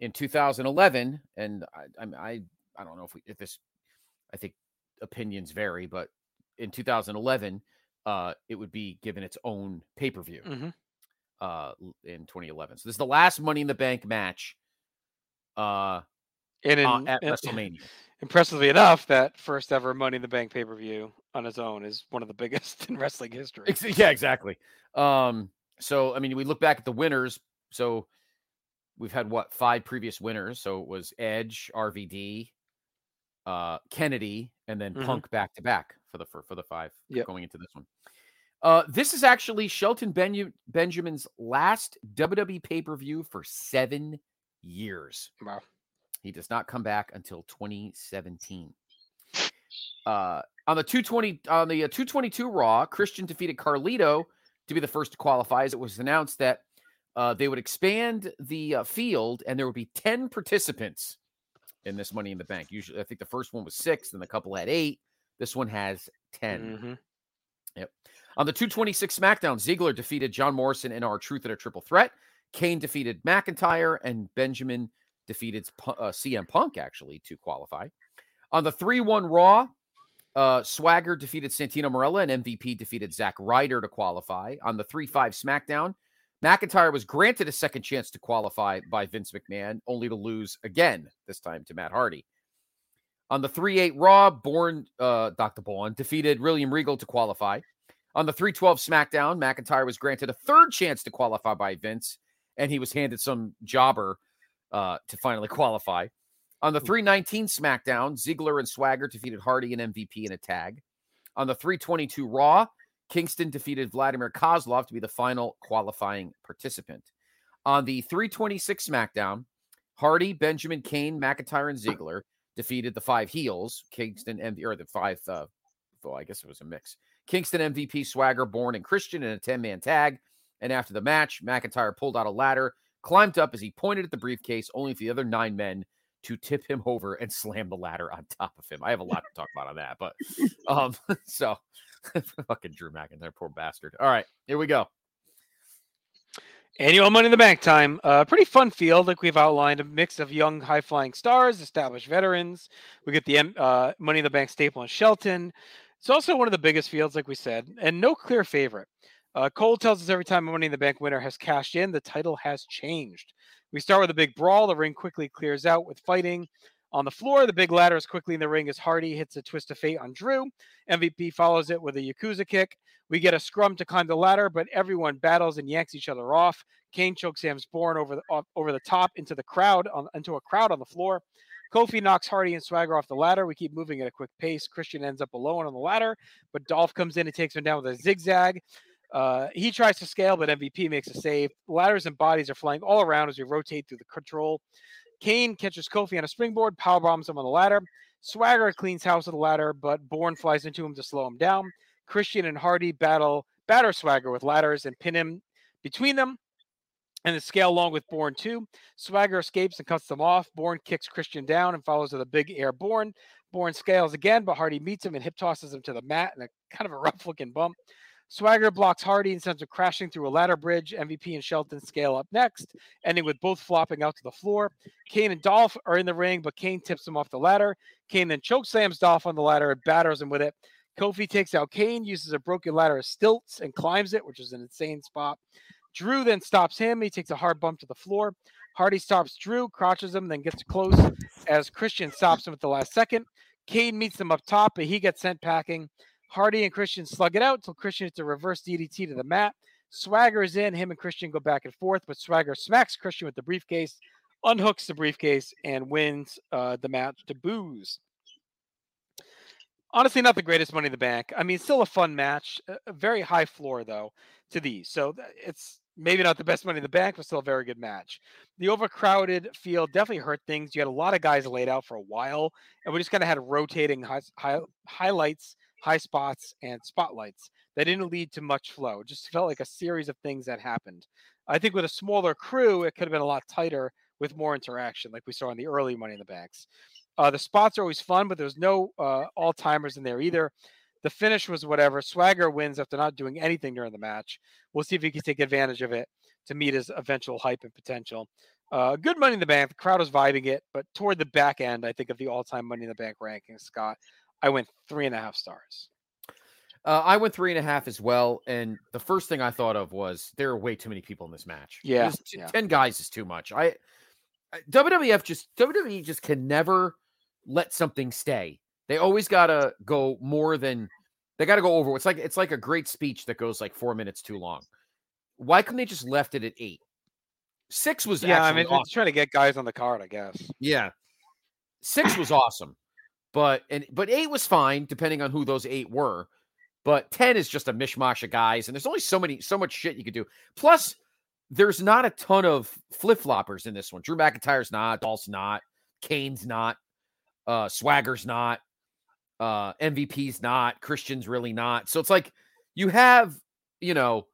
in 2011, and I, I, I don't know if we, if this, I think opinions vary, but in 2011, uh, it would be given its own pay per view. Mm-hmm. Uh, in 2011, so this is the last Money in the Bank match. Uh, and in, uh, at WrestleMania. impressively enough, that first ever Money in the Bank pay per view on its own is one of the biggest in wrestling history. Yeah, exactly. Um, so I mean, we look back at the winners. So we've had what five previous winners. So it was Edge, RVD, uh, Kennedy, and then Mhm. Punk back to back for the for, for the five Yep. going into this one. Uh, this is actually Shelton ben- Benjamin's last WWE pay per view for seven years. Wow. He does not come back until 2017. Uh, on the 220 on the uh, 222 Raw, Christian defeated Carlito to be the first to qualify. As it was announced that uh, they would expand the uh, field and there would be 10 participants in this Money in the Bank. Usually, I think the first one was six, then the couple had eight. This one has 10. Mhm. Yep. On the 226 SmackDown, Ziggler defeated John Morrison in R Truth in a Triple Threat. Kane defeated McIntyre, and Benjamin defeated uh, CM Punk actually to qualify. On the 3 1 Raw, uh, Swagger defeated Santino Marella, and MVP defeated Zack Ryder to qualify. On the 3 5 SmackDown, McIntyre was granted a second chance to qualify by Vince McMahon, only to lose again, this time to Matt Hardy. On the 3 8 Raw, Bourne, uh, Dr. Bourne defeated William Regal to qualify. On the 312 SmackDown, McIntyre was granted a third chance to qualify by Vince, and he was handed some jobber uh, to finally qualify. On the 319 SmackDown, Ziggler and Swagger defeated Hardy and MVP in a tag. On the 322 Raw, Kingston defeated Vladimir Kozlov to be the final qualifying participant. On the 326 SmackDown, Hardy, Benjamin, Kane, McIntyre, and Ziggler defeated the five heels, Kingston, and or the five. Uh, well, I guess it was a mix. Kingston, MVP, Swagger, Bourne, and Christian in a 10 man tag. And after the match, McIntyre pulled out a ladder, climbed up as he pointed at the briefcase, only for the other nine men to tip him over and slam the ladder on top of him. I have a lot to talk about on that, but um, so fucking Drew McIntyre, poor bastard. All right, here we go. Annual Money in the Bank time. Uh, pretty fun field, like we've outlined, a mix of young, high flying stars, established veterans. We get the uh, Money in the Bank staple in Shelton. It's also one of the biggest fields, like we said, and no clear favorite. Uh, Cole tells us every time a Money in the Bank winner has cashed in, the title has changed. We start with a big brawl. The ring quickly clears out with fighting. On the floor, the big ladder is quickly in the ring as Hardy hits a twist of fate on Drew. MVP follows it with a Yakuza kick. We get a scrum to climb the ladder, but everyone battles and yanks each other off. Kane chokeslams Bourne over the off, over the top into the crowd on into a crowd on the floor. Kofi knocks Hardy and Swagger off the ladder. We keep moving at a quick pace. Christian ends up alone on the ladder, but Dolph comes in and takes him down with a zigzag. Uh, he tries to scale, but MVP makes a save. Ladders and bodies are flying all around as we rotate through the control. Kane catches Kofi on a springboard, power bombs him on the ladder. Swagger cleans house of the ladder, but Bourne flies into him to slow him down. Christian and Hardy battle batter Swagger with ladders and pin him between them. and the scale along with Bourne too. Swagger escapes and cuts them off. Bourne kicks Christian down and follows with a big airborne. Bourne scales again, but Hardy meets him and hip tosses him to the mat in a kind of a rough looking bump. Swagger blocks Hardy and sends him crashing through a ladder bridge. MVP and Shelton scale up next, ending with both flopping out to the floor. Kane and Dolph are in the ring, but Kane tips him off the ladder. Kane then choke slams Dolph on the ladder and batters him with it. Kofi takes out Kane, uses a broken ladder as stilts and climbs it, which is an insane spot. Drew then stops him. He takes a hard bump to the floor. Hardy stops Drew, crotches him, then gets close as Christian stops him at the last second. Kane meets him up top, but he gets sent packing. Hardy and Christian slug it out until Christian hits a reverse DDT to the mat. Swagger is in. Him and Christian go back and forth, but Swagger smacks Christian with the briefcase, unhooks the briefcase, and wins uh, the match to booze. Honestly, not the greatest Money in the Bank. I mean, still a fun match. A very high floor though to these, so it's maybe not the best Money in the Bank, but still a very good match. The overcrowded field definitely hurt things. You had a lot of guys laid out for a while, and we just kind of had rotating high, high, highlights high spots, and spotlights that didn't lead to much flow. It just felt like a series of things that happened. I think with a smaller crew, it could have been a lot tighter with more interaction, like we saw in the early Money in the Banks. Uh, the spots are always fun, but there's no uh, all timers in there either. The finish was whatever. Swagger wins after not doing anything during the match. We'll see if he can take advantage of it to meet his eventual hype and potential. Uh, good Money in the Bank. The crowd was vibing it, but toward the back end, I think of the all-time Money in the Bank rankings, Scott, I went three and a half stars. Uh, I went three and a half as well. And the first thing I thought of was there are way too many people in this match. Yeah, t- yeah. ten guys is too much. I, WWF just WWE just can never let something stay. They always gotta go more than they gotta go over. It's like it's like a great speech that goes like four minutes too long. Why couldn't they just left it at eight? Six was yeah. I mean, awesome. trying to get guys on the card, I guess. Yeah, six was awesome. But and but eight was fine, depending on who those eight were. But 10 is just a mishmash of guys, and there's only so many, so much shit you could do. Plus, there's not a ton of flip floppers in this one. Drew McIntyre's not, Dolph's not, Kane's not, uh, Swagger's not, uh, MVP's not, Christian's really not. So it's like you have, you know,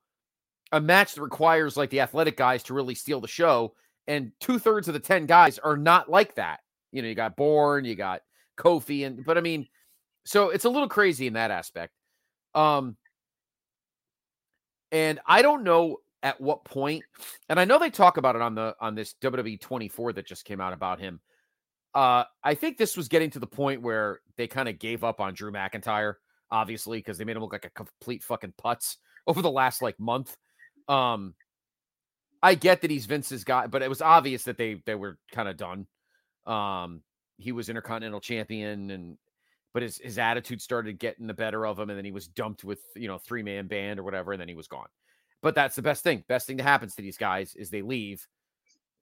a match that requires like the athletic guys to really steal the show, and two thirds of the 10 guys are not like that. You know, you got Bourne, you got Kofi, and but I mean, so it's a little crazy in that aspect. Um, and I don't know at what point, and I know they talk about it on the on this WWE 24 that just came out about him. Uh, I think this was getting to the point where they kind of gave up on Drew McIntyre, obviously, because they made him look like a complete fucking putz over the last like month. Um, I get that he's Vince's guy, but it was obvious that they they were kind of done. Um, he was intercontinental champion and but his, his attitude started getting the better of him and then he was dumped with you know three man band or whatever and then he was gone. But that's the best thing. Best thing that happens to these guys is they leave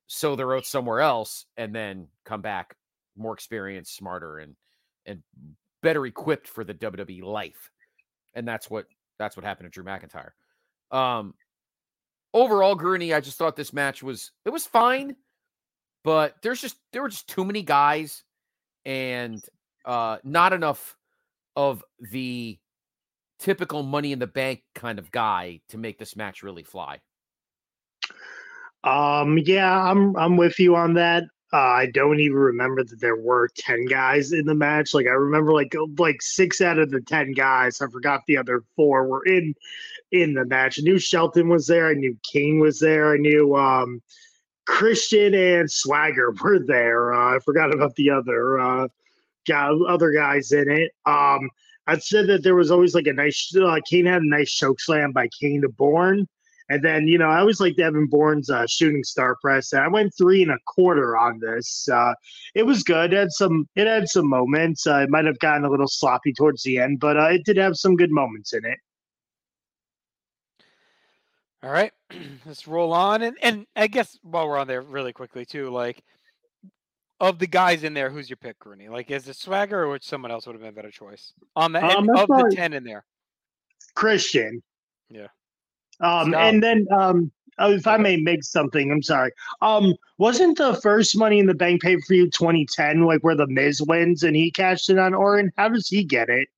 so they're out somewhere else and then come back more experienced smarter and and better equipped for the WWE life. And that's what that's what happened to Drew McIntyre. Um overall Grueny I just thought this match was it was fine but there's just there were just too many guys and uh not enough of the typical money in the bank kind of guy to make this match really fly. Um yeah, I'm I'm with you on that. Uh, I don't even remember that there were 10 guys in the match. Like I remember like like 6 out of the 10 guys. I forgot the other 4 were in in the match. I knew Shelton was there, I knew King was there, I knew um Christian and Swagger were there. Uh, I forgot about the other uh, guy, other guys in it. Um, I said that there was always like a nice. Uh, Kane had a nice choke slam by Kane to Bourne, and then you know I always liked Evan Bourne's uh, shooting star press. And I went three and a quarter on this. Uh, it was good. It had some. It had some moments. Uh, it might have gotten a little sloppy towards the end, but uh, it did have some good moments in it. All right, let's roll on. And and I guess while we're on there, really quickly too, like of the guys in there, who's your pick, Grueny? Like, is it Swagger or someone else would have been a better choice on the Um, end of the ten in there? Christian. Yeah. Um, and then um, oh, if I may make something, I'm sorry. Um, wasn't the first Money in the Bank pay per view 2010 like where the Miz wins and he cashed in on Orton? How does he get it?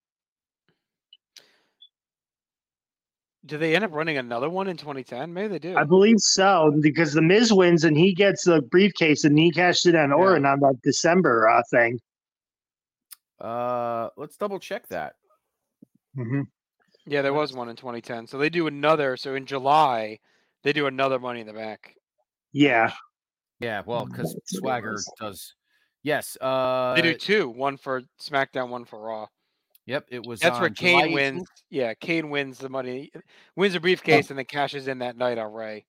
Do they end up running another one in 2010? Maybe they do. I believe so because the Miz wins and he gets the briefcase and he cashed it on Orton on that December uh, thing. Uh, let's double check that. Mm-hmm. Yeah, there was one in 2010. So they do another. So in July, they do another Money in the Bank. Yeah. Yeah, well, because Swagger does. Yes. Uh, They do two. One for SmackDown, one for Raw. Yep, it was. That's where on July Kane wins. 18th. Yeah, Kane wins the money, wins a briefcase, and then cashes in that night on Rey.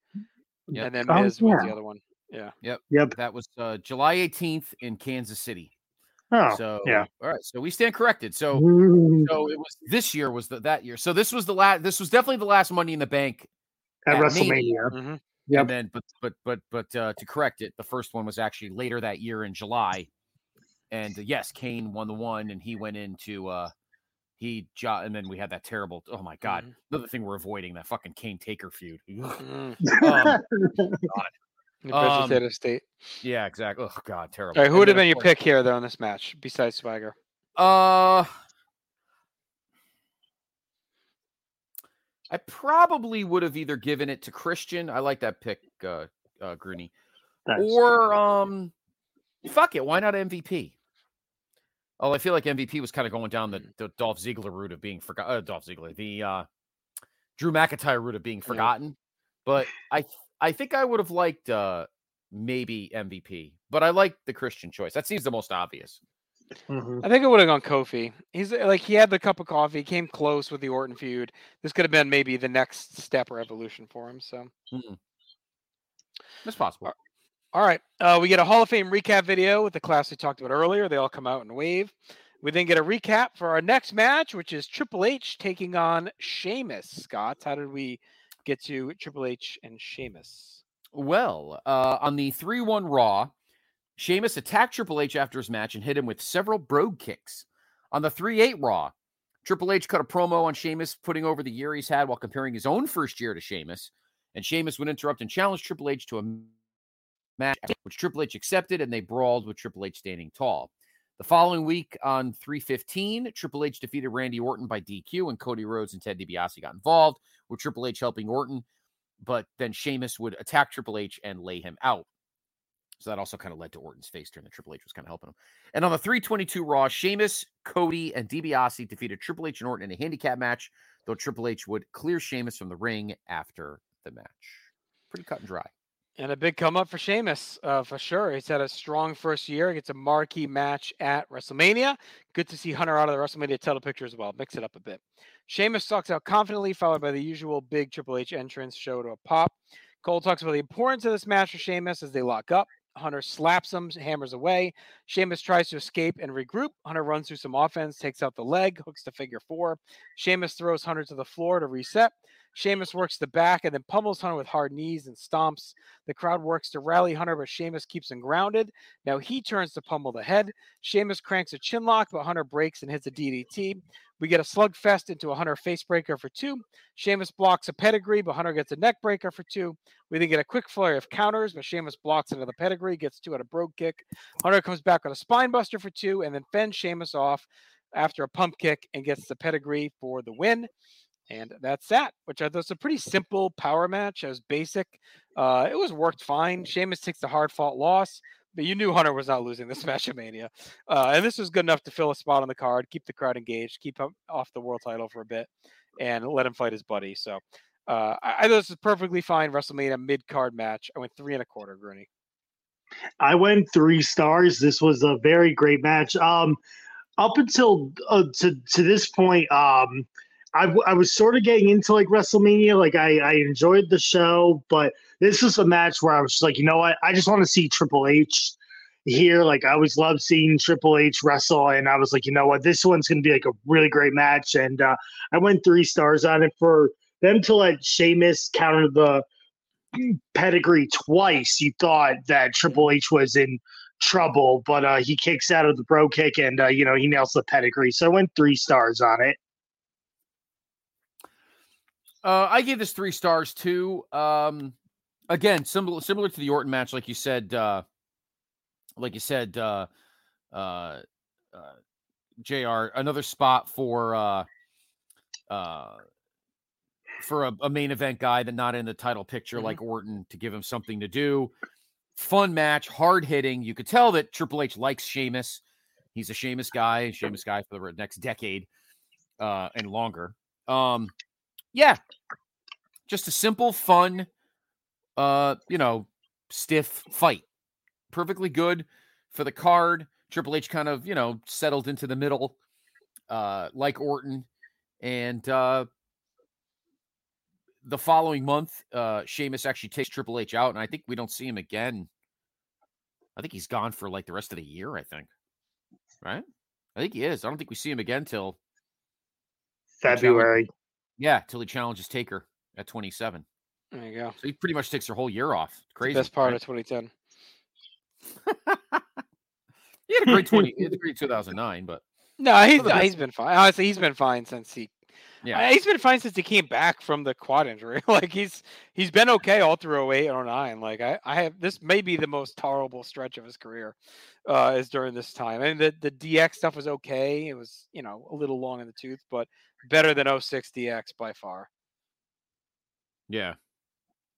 Yep. And then Oh, Miz wins the other one. Yeah. Yep. Yep. That was uh, July 18th in Kansas City. Oh, so yeah. all right. So we stand corrected. So Ooh, so it was this year was the, that year. So this was the last. This was definitely the last Money in the Bank. at at WrestleMania. hmm Yep. And then, but but but but uh, to correct it, the first one was actually later that year in July. And uh, yes, Kane won the one, and he went into uh he jo- and then we had that terrible. Oh my god, Mhm. another thing we're avoiding that fucking Kane Taker feud. Mm. um, New Um, Vegetative State. yeah, exactly. Oh god, terrible. All right, who would have been your pick here, though, in this match besides Swagger? Uh, I probably would have either given it to Christian. I like that pick, uh, uh Grueny, Nice. or um, fuck it, why not MVP? Oh, I feel like MVP was kind of going down the, the Dolph Ziggler route of being forgotten. Uh, Dolph Ziggler, the uh, Drew McIntyre route of being forgotten. But I, th- I think I would have liked uh maybe MVP. But I like the Christian choice. That seems the most obvious. Mhm. I think it would have gone Kofi. He's uh, like he had the cup of coffee, came close with the Orton feud. This could have been maybe the next step or evolution for him. So, It's possible. All right, uh, we get a Hall of Fame recap video with the class we talked about earlier. They all come out and wave. We then get a recap for our next match, which is Triple H taking on Sheamus. Scott, how did we get to Triple H and Sheamus? Well, uh, on the 3 1 Raw, Sheamus attacked Triple H after his match and hit him with several brogue kicks. On the 3 8 Raw, Triple H cut a promo on Sheamus, putting over the year he's had while comparing his own first year to Sheamus. And Sheamus would interrupt and challenge Triple H to a match, which Triple H accepted, and they brawled with Triple H standing tall. The following week on 315, Triple H defeated Randy Orton by DQ, and Cody Rhodes and Ted DiBiase got involved, with Triple H helping Orton but then Sheamus would attack Triple H and lay him out. So that also kind of led to Orton's face turn that Triple H was kind of helping him. And on the 322 Raw, Sheamus, Cody, and DiBiase defeated Triple H and Orton in a handicap match, though Triple H would clear Sheamus from the ring after the match. Pretty cut and dry. And a big come up for Sheamus, uh, for sure. He's had a strong first year. Gets a marquee match at WrestleMania. Good to see Hunter out of the WrestleMania title picture as well. Mix it up a bit. Sheamus talks out confidently, followed by the usual big Triple H entrance show to a pop. Cole talks about the importance of this match for Sheamus as they lock up. Hunter slaps him, hammers away. Sheamus tries to escape and regroup. Hunter runs through some offense, takes out the leg, hooks to figure four. Sheamus throws Hunter to the floor to reset. Sheamus works the back and then pummels Hunter with hard knees and stomps. The crowd works to rally Hunter, but Sheamus keeps him grounded. Now he turns to pummel the head. Sheamus cranks a chin lock, but Hunter breaks and hits a DDT. We get a slugfest into a Hunter facebreaker for two. Sheamus blocks a pedigree, but Hunter gets a neck breaker for two. We then get a quick flurry of counters, but Sheamus blocks another pedigree, gets two at a brogue kick. Hunter comes back on a spine buster for two, and then fends Sheamus off after a pump kick and gets the pedigree for the win. And that's that, which I thought was a pretty simple power match. It was basic. Uh, it was worked fine. Sheamus takes the hard fought loss, but you knew Hunter was not losing this match at Mania. Uh, and this was good enough to fill a spot on the card, keep the crowd engaged, keep him off the world title for a bit, and let him fight his buddy. So uh, I, I thought this was perfectly fine WrestleMania mid card match. I went three and a quarter, Grueny. I went three stars. This was a very great match. Um, up until uh, to to this point, um, I, was sort of getting into like WrestleMania. Like I, I enjoyed the show, but this was a match where I was like, you know what? I just want to see Triple H here. Like I always love seeing Triple H wrestle, and I was like, you know what? This one's going to be like a really great match. And uh, I went three stars on it for them to let Sheamus counter the pedigree twice. You thought that Triple H was in trouble, but uh, he kicks out of the brogue kick and uh, you know he nails the pedigree. So I went three stars on it. Uh, I gave this three stars too. Um, again, similar similar to the Orton match, like you said. Uh, like you said, uh, uh, uh, JR Another spot for uh, uh, for a, a main event guy that not in the title picture Mhm. like Orton to give him something to do. Fun match, hard hitting. You could tell that Triple H likes Sheamus. He's a Sheamus guy, Sheamus guy for the next decade uh, and longer. Um, yeah, just a simple, fun, uh, you know, stiff fight. Perfectly good for the card. Triple H kind of, you know, settled into the middle, uh, like Orton. And uh the following month, uh Sheamus actually takes Triple H out, and I think we don't see him again. I think he's gone for like the rest of the year, I think. Right? I think he is. I don't think we see him again till February. Yeah, till he challenges Taker at 27. There you go. So he pretty much takes their whole year off. Crazy. Best part right? of 2010. He had a great 20, he had a great 2009, but No, he's no, he's been fine. Honestly, he's been fine since he. Yeah. He's been fine since he came back from the quad injury. like he's he's been okay all through 08 and 09. Like I, I have this may be the most tolerable stretch of his career, uh, is during this time. I mean the the DX stuff was okay. It was you know a little long in the tooth, but better than 06 DX by far. yeah.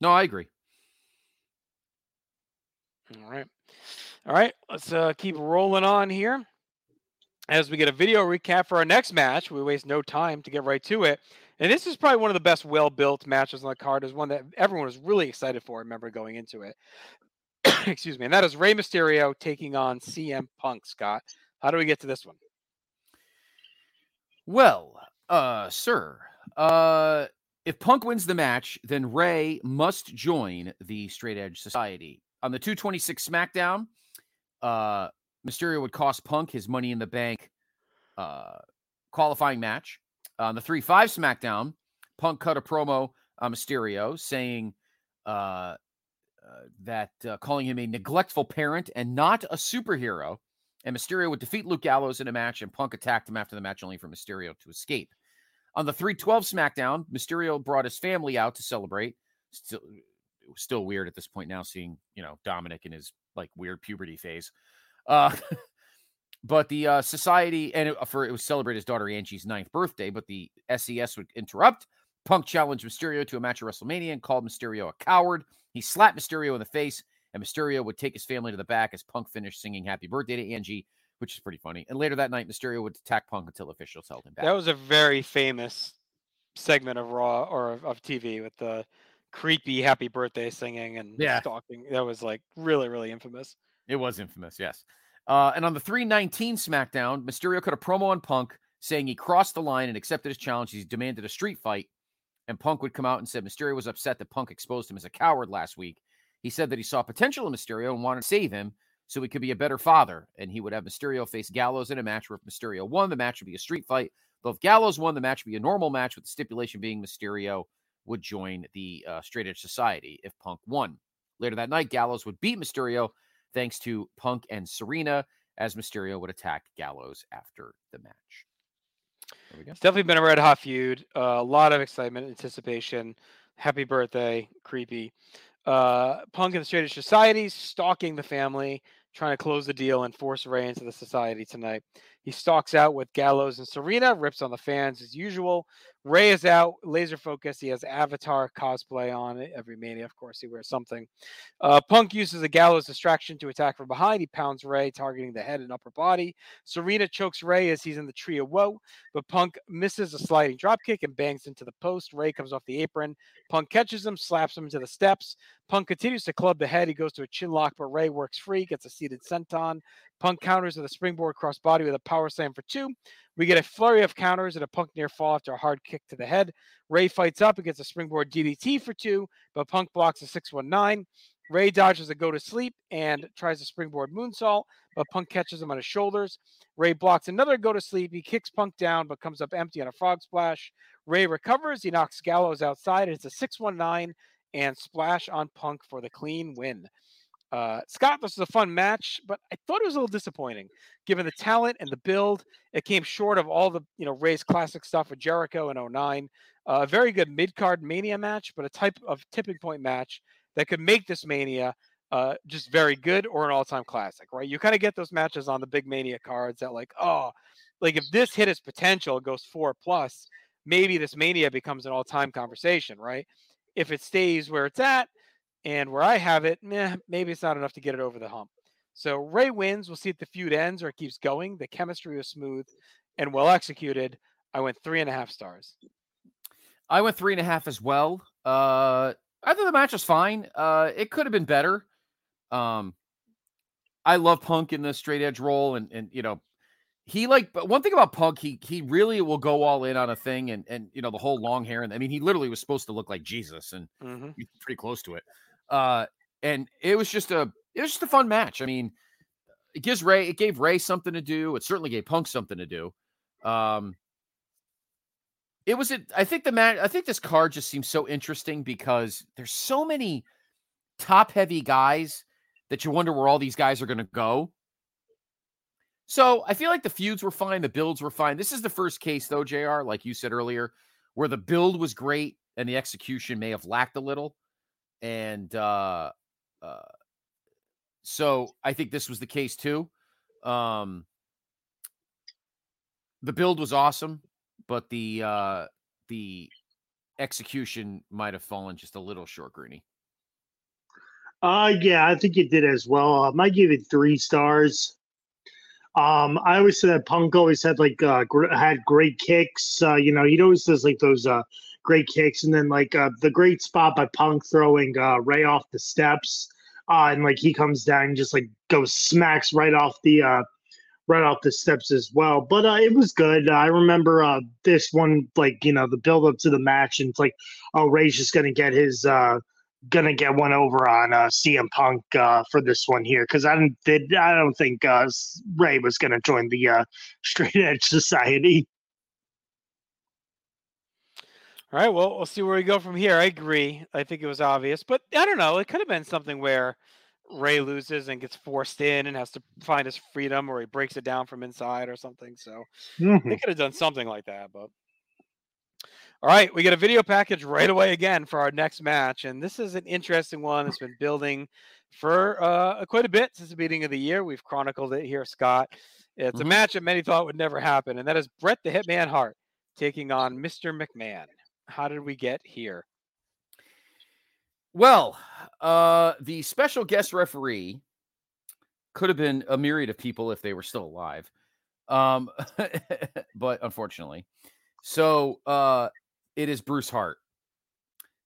No, I agree. All right. All right. Let's uh, keep rolling on here. As we get a video recap for our next match, we waste no time to get right to it. And this is probably one of the best well built matches on the card. Is one that everyone was really excited for. I remember going into it. Excuse me. And that is Rey Mysterio taking on CM Punk, Scott. How do we get to this one? Well, uh, sir, uh, if Punk wins the match, then Rey must join the Straight Edge Society. On the 226 SmackDown, uh, Mysterio would cost Punk his Money in the Bank uh, qualifying match. On the 3 5 SmackDown, Punk cut a promo on Mysterio saying uh, uh, that uh, calling him a neglectful parent and not a superhero. And Mysterio would defeat Luke Gallows in a match, and Punk attacked him after the match, only for Mysterio to escape. On the 312 SmackDown, Mysterio brought his family out to celebrate. Still, still weird at this point now, seeing you know Dominik in his like weird puberty phase. Uh, but the uh, society and for it was celebrate his daughter Angie's ninth birthday. But the SES would interrupt. Punk challenged Mysterio to a match at WrestleMania and called Mysterio a coward. He slapped Mysterio in the face, and Mysterio would take his family to the back as Punk finished singing "Happy Birthday" to Angie, which is pretty funny. And later that night, Mysterio would attack Punk until officials held him back. That was a very famous segment of Raw or of, of TV with the creepy happy birthday singing and Yeah. stalking. That was like really, really infamous. It was infamous, yes. Uh, and on the 319 SmackDown, Mysterio cut a promo on Punk saying he crossed the line and accepted his challenge. He demanded a street fight. And Punk would come out and said Mysterio was upset that Punk exposed him as a coward last week. He said that he saw potential in Mysterio and wanted to save him so he could be a better father. And he would have Mysterio face Gallows in a match where if Mysterio won, the match would be a street fight. Though if Gallows won, the match would be a normal match with the stipulation being Mysterio would join the uh, Straight Edge Society if Punk won. Later that night, Gallows would beat Mysterio thanks to Punk and Serena, as Mysterio would attack Gallows after the match. It's definitely been a red hot feud. Uh, a lot of excitement, anticipation. Happy birthday, creepy. Uh, Punk and the Straight Society stalking the family, trying to close the deal and force Rey into the society tonight. He stalks out with Gallows and Serena, rips on the fans as usual. Rey is out, laser focus. He has Avatar cosplay on. Every Mania, of course, he wears something. Uh, Punk uses a Gallows distraction to attack from behind. He pounds Rey, targeting the head and upper body. Serena chokes Rey as he's in the tree of woe, but Punk misses a sliding dropkick and bangs into the post. Rey comes off the apron. Punk catches him, slaps him into the steps. Punk continues to club the head. He goes to a chin lock, but Rey works free, gets a seated senton. Punk counters with a springboard crossbody with a power slam for two. We get a flurry of counters and a Punk near fall after a hard kick to the head. Rey fights up and gets a springboard DDT for two, but Punk blocks a 619. Rey dodges a go to sleep and tries a springboard moonsault, but Punk catches him on his shoulders. Rey blocks another go to sleep. He kicks Punk down, but comes up empty on a frog splash. Rey recovers. He knocks Gallows outside. It's a 619 and splash on Punk for the clean win. Uh, Scott, this was a fun match, but I thought it was a little disappointing given the talent and the build. It came short of all the you know Rey's classic stuff with Jericho in 09. Uh, a very good mid card Mania match, but a type of tipping point match that could make this Mania uh, just very good or an all time classic, right? You kind of get those matches on the big Mania cards that like, oh, like if this hit its potential, it goes four plus. maybe this mania becomes an all-time conversation, right? If it stays where it's at and where I have it, meh, maybe it's not enough to get it over the hump. So Rey wins. We'll see if the feud ends or it keeps going. The chemistry was smooth and well executed. I went three and a half stars. I went three and a half as well. Uh, I thought the match was fine. Uh, it could have been better. Um, I love Punk in the straight edge role, and and you know, he like but one thing about Punk, he he really will go all in on a thing, and and you know the whole long hair, and I mean he literally was supposed to look like Jesus, and mm-hmm. he's pretty close to it. Uh, and it was just a it was just a fun match. I mean, it gives Rey it gave Rey something to do. It certainly gave Punk something to do. Um, it was a, I think the match I think this card just seems so interesting because there's so many top heavy guys that you wonder where all these guys are going to go. So I feel like the feuds were fine, the builds were fine. This is the first case though, JR, like you said earlier, where the build was great and the execution may have lacked a little. And uh uh so I think this was the case too. Um the build was awesome, but the uh the execution might have fallen just a little short, Grueny. Uh, yeah, I think it did as well. Um, I give it three stars. Um, I always said that Punk always had like uh, gr- had great kicks. Uh, you know, he always does like those uh great kicks, and then like uh, the great spot by Punk throwing uh, Rey off the steps, uh, and like he comes down and just like goes smacks right off the uh right off the steps as well. But uh, it was good. I remember uh, this one, like you know, the build up to the match, and it's like, oh, Rey's just gonna get his uh, gonna get one over on uh, CM Punk uh, for this one here because I don't did I don't think uh, Rey was gonna join the uh, Straight Edge Society. All right, well, we'll see where we go from here. I agree. I think it was obvious, but I don't know. It could have been something where Rey loses and gets forced in and has to find his freedom, or he breaks it down from inside or something. So Mhm. they could have done something like that. But all right, we get a video package right away again for our next match, and this is an interesting one. It's been building for uh, quite a bit since the beginning of the year. We've chronicled it here, Scott. It's a Mhm. match that many thought would never happen, and that is Bret the Hitman Hart taking on Mr. McMahon. How did we get here? Well, uh, the special guest referee could have been a myriad of people if they were still alive. Um, but unfortunately, so uh, it is Bruce Hart.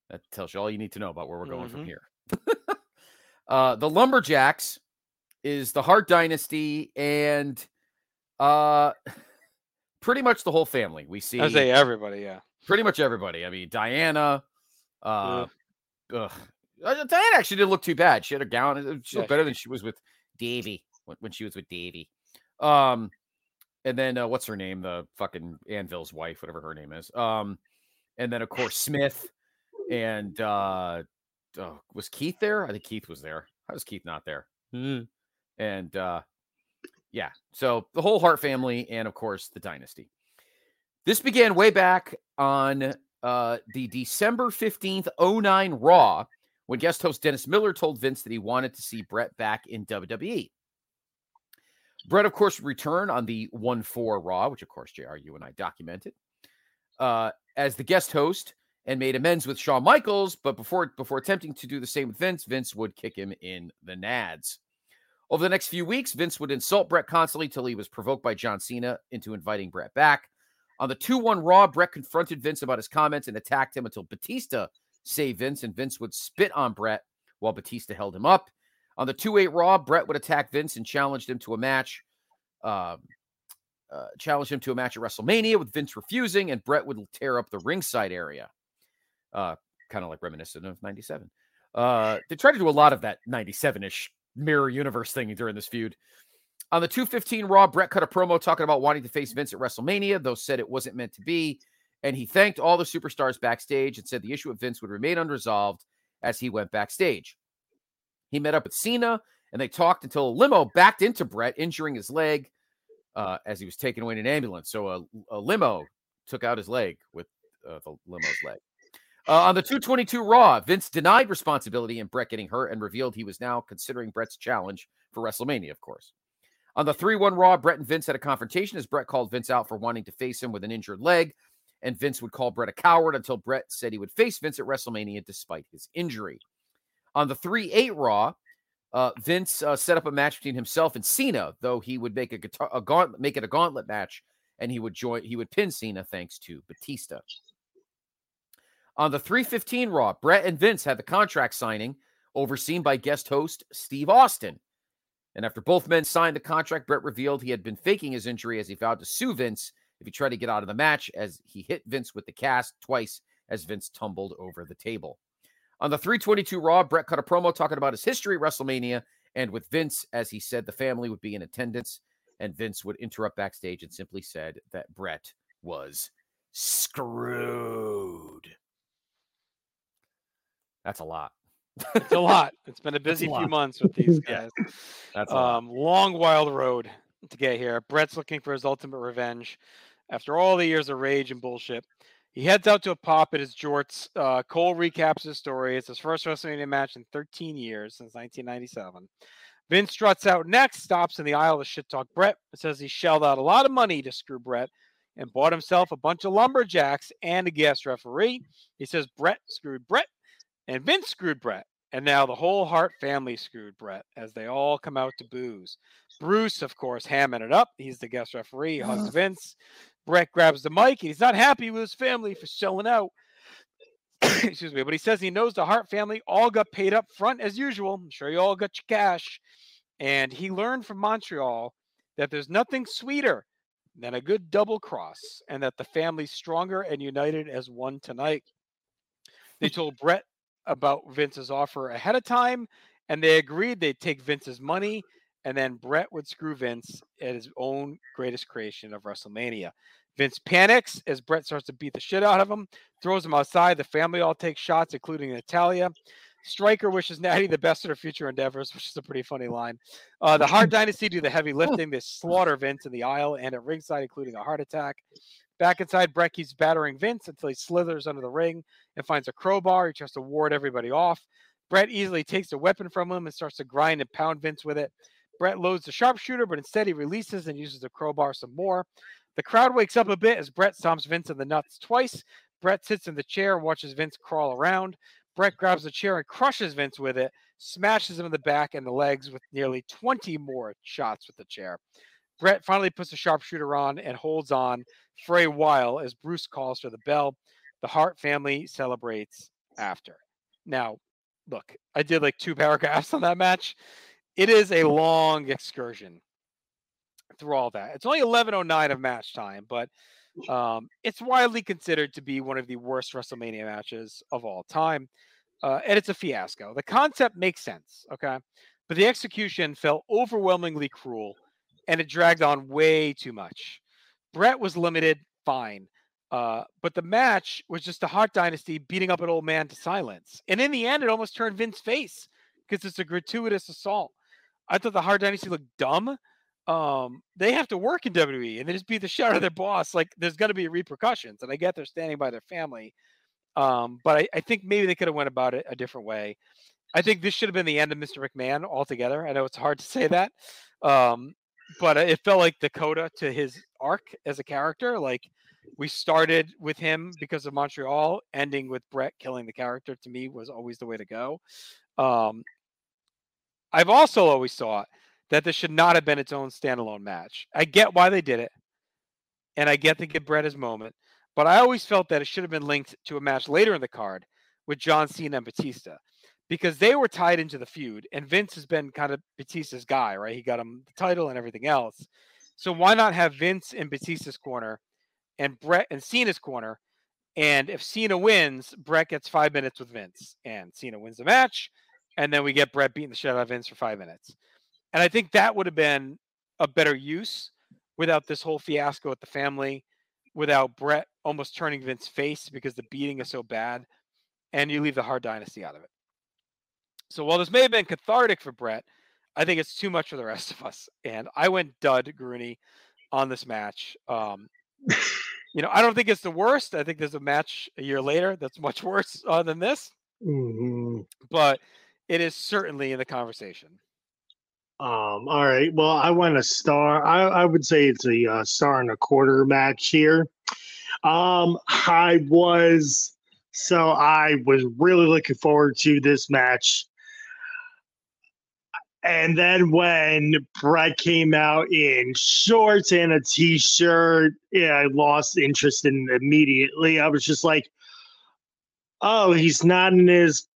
That tells you all you need to know about where we're going from Mhm. here. uh, the Lumberjacks is the Hart Dynasty and uh, pretty much the whole family. We see I say everybody, yeah. pretty much everybody. I mean, Diana. Uh, ugh. Uh, Diana actually didn't look too bad. She had a gown. She Yeah, looked better than she was with Davey when, when she was with Davey. Um, and then uh, what's her name? The fucking Anvil's wife, whatever her name is. Um, and then of course Smith and uh, oh, was Keith there? I think Keith was there. How was Keith not there? Hmm. And uh, yeah, so the whole Hart family, and of course the dynasty. This began way back on uh, the December 15th, 09 Raw, when guest host Dennis Miller told Vince that he wanted to see Bret back in WWE. Bret, of course, returned on the 1 4 Raw, which, of course, JR, you and I documented, uh, as the guest host and made amends with Shawn Michaels. But before, before attempting to do the same with Vince, Vince would kick him in the nads. Over the next few weeks, Vince would insult Bret constantly till he was provoked by John Cena into inviting Bret back. On the 2 1 Raw, Bret confronted Vince about his comments and attacked him until Batista saved Vince, and Vince would spit on Bret while Batista held him up. On the 2 8 Raw, Brett would attack Vince and challenged him to a match. Um, uh, challenged him to a match at WrestleMania with Vince refusing, and Bret would tear up the ringside area. Uh, kind of like reminiscent of 97. Uh, they tried to do a lot of that 97 ish mirror universe thing during this feud. On the 215 Raw, Bret cut a promo talking about wanting to face Vince at WrestleMania, though said it wasn't meant to be. And he thanked all the superstars backstage and said the issue with Vince would remain unresolved as he went backstage. He met up with Cena and they talked until a limo backed into Bret, injuring his leg uh, as he was taken away in an ambulance. So a, a limo took out his leg with uh, the limo's leg. Uh, on the 222 Raw, Vince denied responsibility in Bret getting hurt and revealed he was now considering Bret's challenge for WrestleMania, of course. On the 3 1 Raw, Bret and Vince had a confrontation as Bret called Vince out for wanting to face him with an injured leg and Vince would call Bret a coward until Bret said he would face Vince at WrestleMania despite his injury. On the 3 8 Raw, uh, Vince uh, set up a match between himself and Cena, though he would make a guitar a gauntlet, make it a gauntlet match, and he would join he would pin Cena thanks to Batista. On the 315 Raw, Bret and Vince had the contract signing overseen by guest host Steve Austin. And after both men signed the contract, Bret revealed he had been faking his injury as he vowed to sue Vince if he tried to get out of the match, as he hit Vince with the cast twice as Vince tumbled over the table. On the 322 Raw, Bret cut a promo talking about his history at WrestleMania and with Vince, as he said the family would be in attendance. And Vince would interrupt backstage and simply said that Bret was screwed. That's a lot. It's a lot. It's been a busy a few months with these guys. That's a lot. um, long, wild road to get here. Bret's looking for his ultimate revenge after all the years of rage and bullshit. He heads out to a pop at his jorts. Uh, Cole recaps his story. It's his first WrestleMania match in 13 years since 1997. Vince struts out next, stops in the aisle to shit talk Bret. Says he shelled out a lot of money to screw Bret and bought himself a bunch of lumberjacks and a guest referee. He says Bret screwed Bret and Vince screwed Bret. And now the whole Hart family screwed Bret as they all come out to booze. Bruce, of course, hamming it up. He's the guest referee. Hugs Vince. Bret grabs the mic. and He's not happy with his family for selling out. Excuse me. But he says he knows the Hart family all got paid up front as usual. I'm sure you all got your cash. And he learned from Montreal that there's nothing sweeter than a good double cross and that the family's stronger and united as one tonight. They told Bret about Vince's offer ahead of time, and they agreed they'd take Vince's money, and then Bret would screw Vince at his own greatest creation of WrestleMania. Vince panics as Bret starts to beat the shit out of him, throws him outside. The family all takes shots, including Natalya. Striker wishes Natty the best in her future endeavors, which is a pretty funny line. Uh, the Hart Dynasty do the heavy lifting. They slaughter Vince in the aisle and at ringside, including a Hart Attack. Back inside, Bret keeps battering Vince until he slithers under the ring and finds a crowbar. He tries to ward everybody off. Bret easily takes the weapon from him and starts to grind and pound Vince with it. Bret loads the sharpshooter, but instead he releases and uses the crowbar some more. The crowd wakes up a bit as Bret stomps Vince in the nuts twice. Bret sits in the chair and watches Vince crawl around. Bret grabs the chair and crushes Vince with it, smashes him in the back and the legs with nearly 20 more shots with the chair. Bret finally puts the sharpshooter on and holds on for a while as Bruce calls for the bell. The Hart family celebrates after. Now, look, I did like two paragraphs on that match. It is a long excursion through all that. It's only 11:09 of match time, but um, it's widely considered to be one of the worst WrestleMania matches of all time, uh, and it's a fiasco. The concept makes sense, okay, but the execution felt overwhelmingly cruel, and it dragged on way too much. Bret was limited, fine. Uh, but the match was just a Hart Dynasty beating up an old man to silence. And in the end, it almost turned Vince's face because it's a gratuitous assault. I thought the Hart Dynasty looked dumb. Um, they have to work in WWE and they just beat the shit out of their boss. Like there's going to be repercussions, and I get they're standing by their family. Um, but I, I think maybe they could have went about it a different way. I think this should have been the end of Mr. McMahon altogether. I know it's hard to say that, um, but it felt like coda to his arc as a character. Like we started with him because of Montreal, ending with Bret killing the character. To me, was always the way to go. Um, I've also always thought that this should not have been its own standalone match. I get why they did it, and I get to give Bret his moment, but I always felt that it should have been linked to a match later in the card with John Cena and Batista because they were tied into the feud, and Vince has been kind of Batista's guy, right? He got him the title and everything else. So why not have Vince in Batista's corner and Bret in Cena's corner? And if Cena wins, Bret gets five minutes with Vince, and Cena wins the match, and then we get Bret beating the shit out of Vince for five minutes. And I think that would have been a better use without this whole fiasco with the family, without Bret almost turning Vince's face because the beating is so bad, and you leave the Hart Dynasty out of it. So while this may have been cathartic for Bret, I think it's too much for the rest of us. And I went dud Grueny on this match. Um, you know, I don't think it's the worst. I think there's a match a year later that's much worse uh, than this, Mhm. but it is certainly in the conversation. Um, all right. Well, I went a star. I, I would say it's a uh, star and a quarter match here. Um, I was so I was really looking forward to this match. And then when Bret came out in shorts and a t-shirt, yeah, I lost interest in immediately. I was just like, "Oh, he's not in his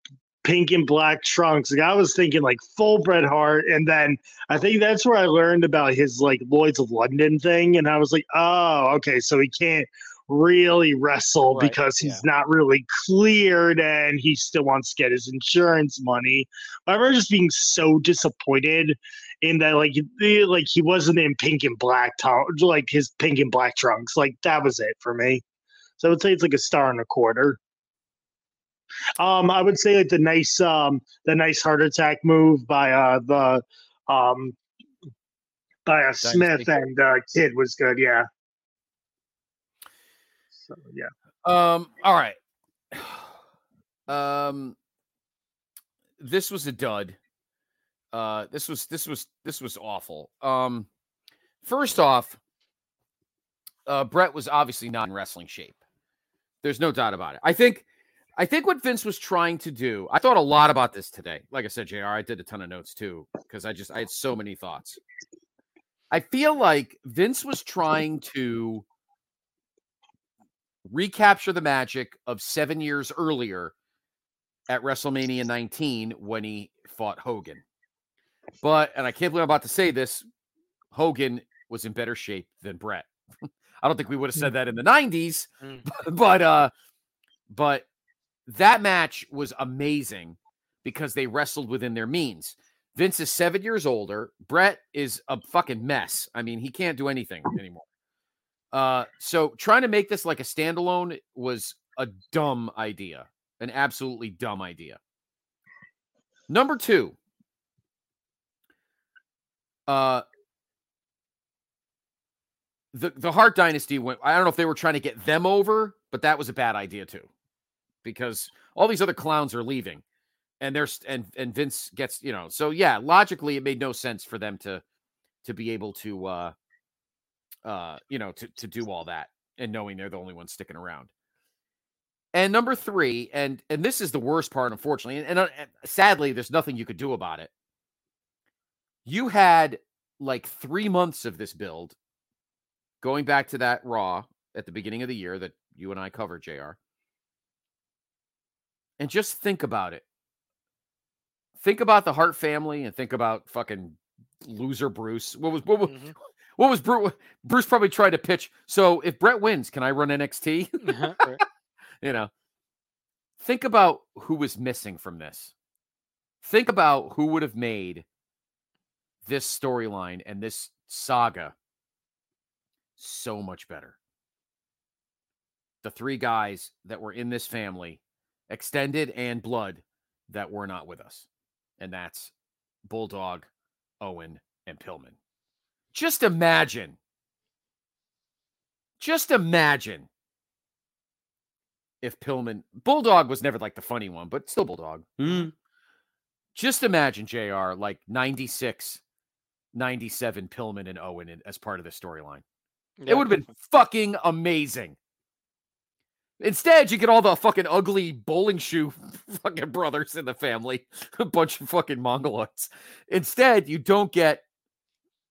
pink and black trunks." Like I was thinking like full Bret Hart, and then I think that's where I learned about his like Lloyd's of London thing, and I was like, "Oh, okay, so he can't really wrestle Right, because he's not really cleared and he still wants to get his insurance money. I remember just being so disappointed in that like the, like he wasn't in pink and black to- like his pink and black trunks. Like that was it for me. So I would say it's like a star and a quarter. Um, I would say like the nice um the nice Hart Attack move by uh the um by uh, Smith and uh, Kid was good. Yeah. So yeah. Um, all right. Um this was a dud. Uh this was this was this was awful. Um first off, uh Bret was obviously not in wrestling shape. There's no doubt about it. I think I think what Vince was trying to do, I thought a lot about this today. Like I said, JR, I did a ton of notes too, because I just I had so many thoughts. I feel like Vince was trying to recapture the magic of seven years earlier at WrestleMania 19 when he fought Hogan. But, and I can't believe I'm about to say this, Hogan was in better shape than Bret. I don't think we would have said that in the 90s, but, uh, but that match was amazing because they wrestled within their means. Vince is seven years older. Bret is a fucking mess. I mean, he can't do anything anymore. Uh, so trying to make this like a standalone was a dumb idea, an absolutely dumb idea. Number two, uh, the the Hart Dynasty went. I don't know if they were trying to get them over, but that was a bad idea too, because all these other clowns are leaving, and there's and and Vince gets you know. So yeah, logically, it made no sense for them to to be able to uh uh, you know, to to do all that and knowing they're the only ones sticking around. And number three, and and this is the worst part, unfortunately, and, and, uh, sadly, there's nothing you could do about it. You had like three months of this build, going back to that Raw at the beginning of the year that you and I covered, JR And just think about it. Think about the Hart family, and think about fucking loser Bruce. What was what was mm-hmm. what was Bruce? Bruce probably tried to pitch. So if Bret wins, can I run NXT? Mm-hmm, you know, think about who was missing from this. Think about who would have made this storyline and this saga so much better. The three guys that were in this family, extended and blood, that were not with us. And that's Bulldog, Owen, and Pillman. Just imagine. Just imagine if Pillman Bulldog was never like the funny one, but still Bulldog. Hmm. Just imagine JR like 96, 97 Pillman and Owen in, as part of the storyline. It would have been fucking amazing. Instead, you get all the fucking ugly bowling shoe fucking brothers in the family, a bunch of fucking mongoloids. Instead, you don't get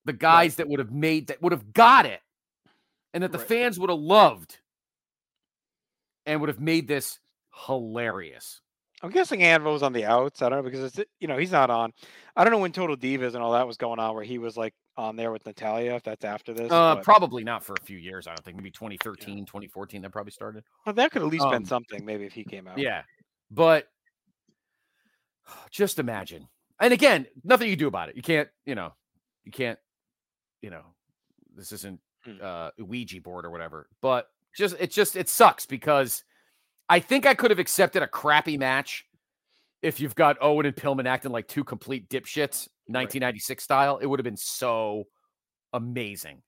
the guys that would have made that would have got it and that the fans would have loved and would have made this hilarious. I'm guessing Anvil's on the outs. I don't know because it's you know he's not on. I don't know when Total Divas and all that was going on where he was like on there with Natalya. If that's after this, Uh, but- probably not for a few years. I don't think maybe 2013, 2014 that probably started. But that could at least been Um, something. Maybe if he came out. Yeah. But just imagine. And again, nothing you do about it. You can't, you know, you can't, you know, this isn't uh Ouija board or whatever. But just it just it sucks because I think I could have accepted a crappy match if you've got Owen and Pillman acting like two complete dipshits, 1996 style. It would have been so amazing.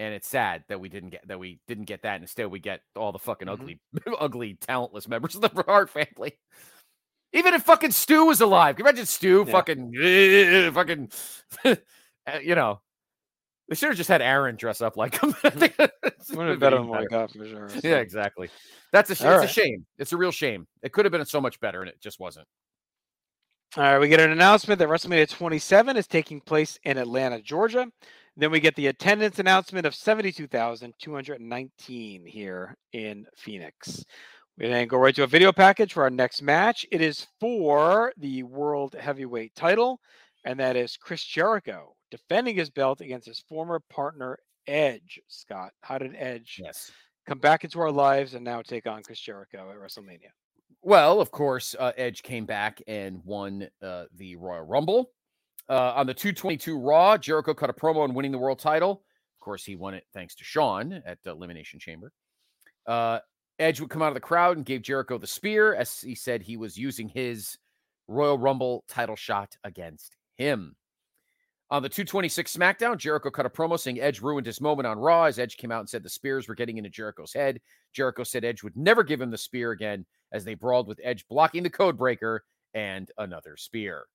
And it's sad that we didn't get that we didn't get that. And instead, we get all the fucking ugly, ugly, talentless members of the Hart family. Even if fucking Stu was alive, can you imagine Stu Yeah. fucking, fucking, uh, you know, They should have just had Aaron dress up like him. Would have been better than what I for sure. Yeah, exactly. That's a, it's right. a shame. It's a real shame. It could have been so much better, and it just wasn't. All right, we get an announcement that WrestleMania 27 is taking place in Atlanta, Georgia. Then we get the attendance announcement of 72,219 here in Phoenix. We then go right to a video package for our next match. It is for the World Heavyweight title, and that is Chris Jericho defending his belt against his former partner Edge. Scott, how did Edge yes. come back into our lives and now take on Chris Jericho at WrestleMania? Well, of course, uh, Edge came back and won uh, the Royal Rumble. Uh, on the 222 Raw, Jericho cut a promo on winning the world title. Of course, he won it thanks to Shawn at the Elimination Chamber. Uh, Edge would come out of the crowd and gave Jericho the spear, as he said he was using his Royal Rumble title shot against him. On the 226 SmackDown, Jericho cut a promo saying Edge ruined his moment on Raw as Edge came out and said the spears were getting into Jericho's head. Jericho said Edge would never give him the spear again as they brawled with Edge blocking the codebreaker and another spear.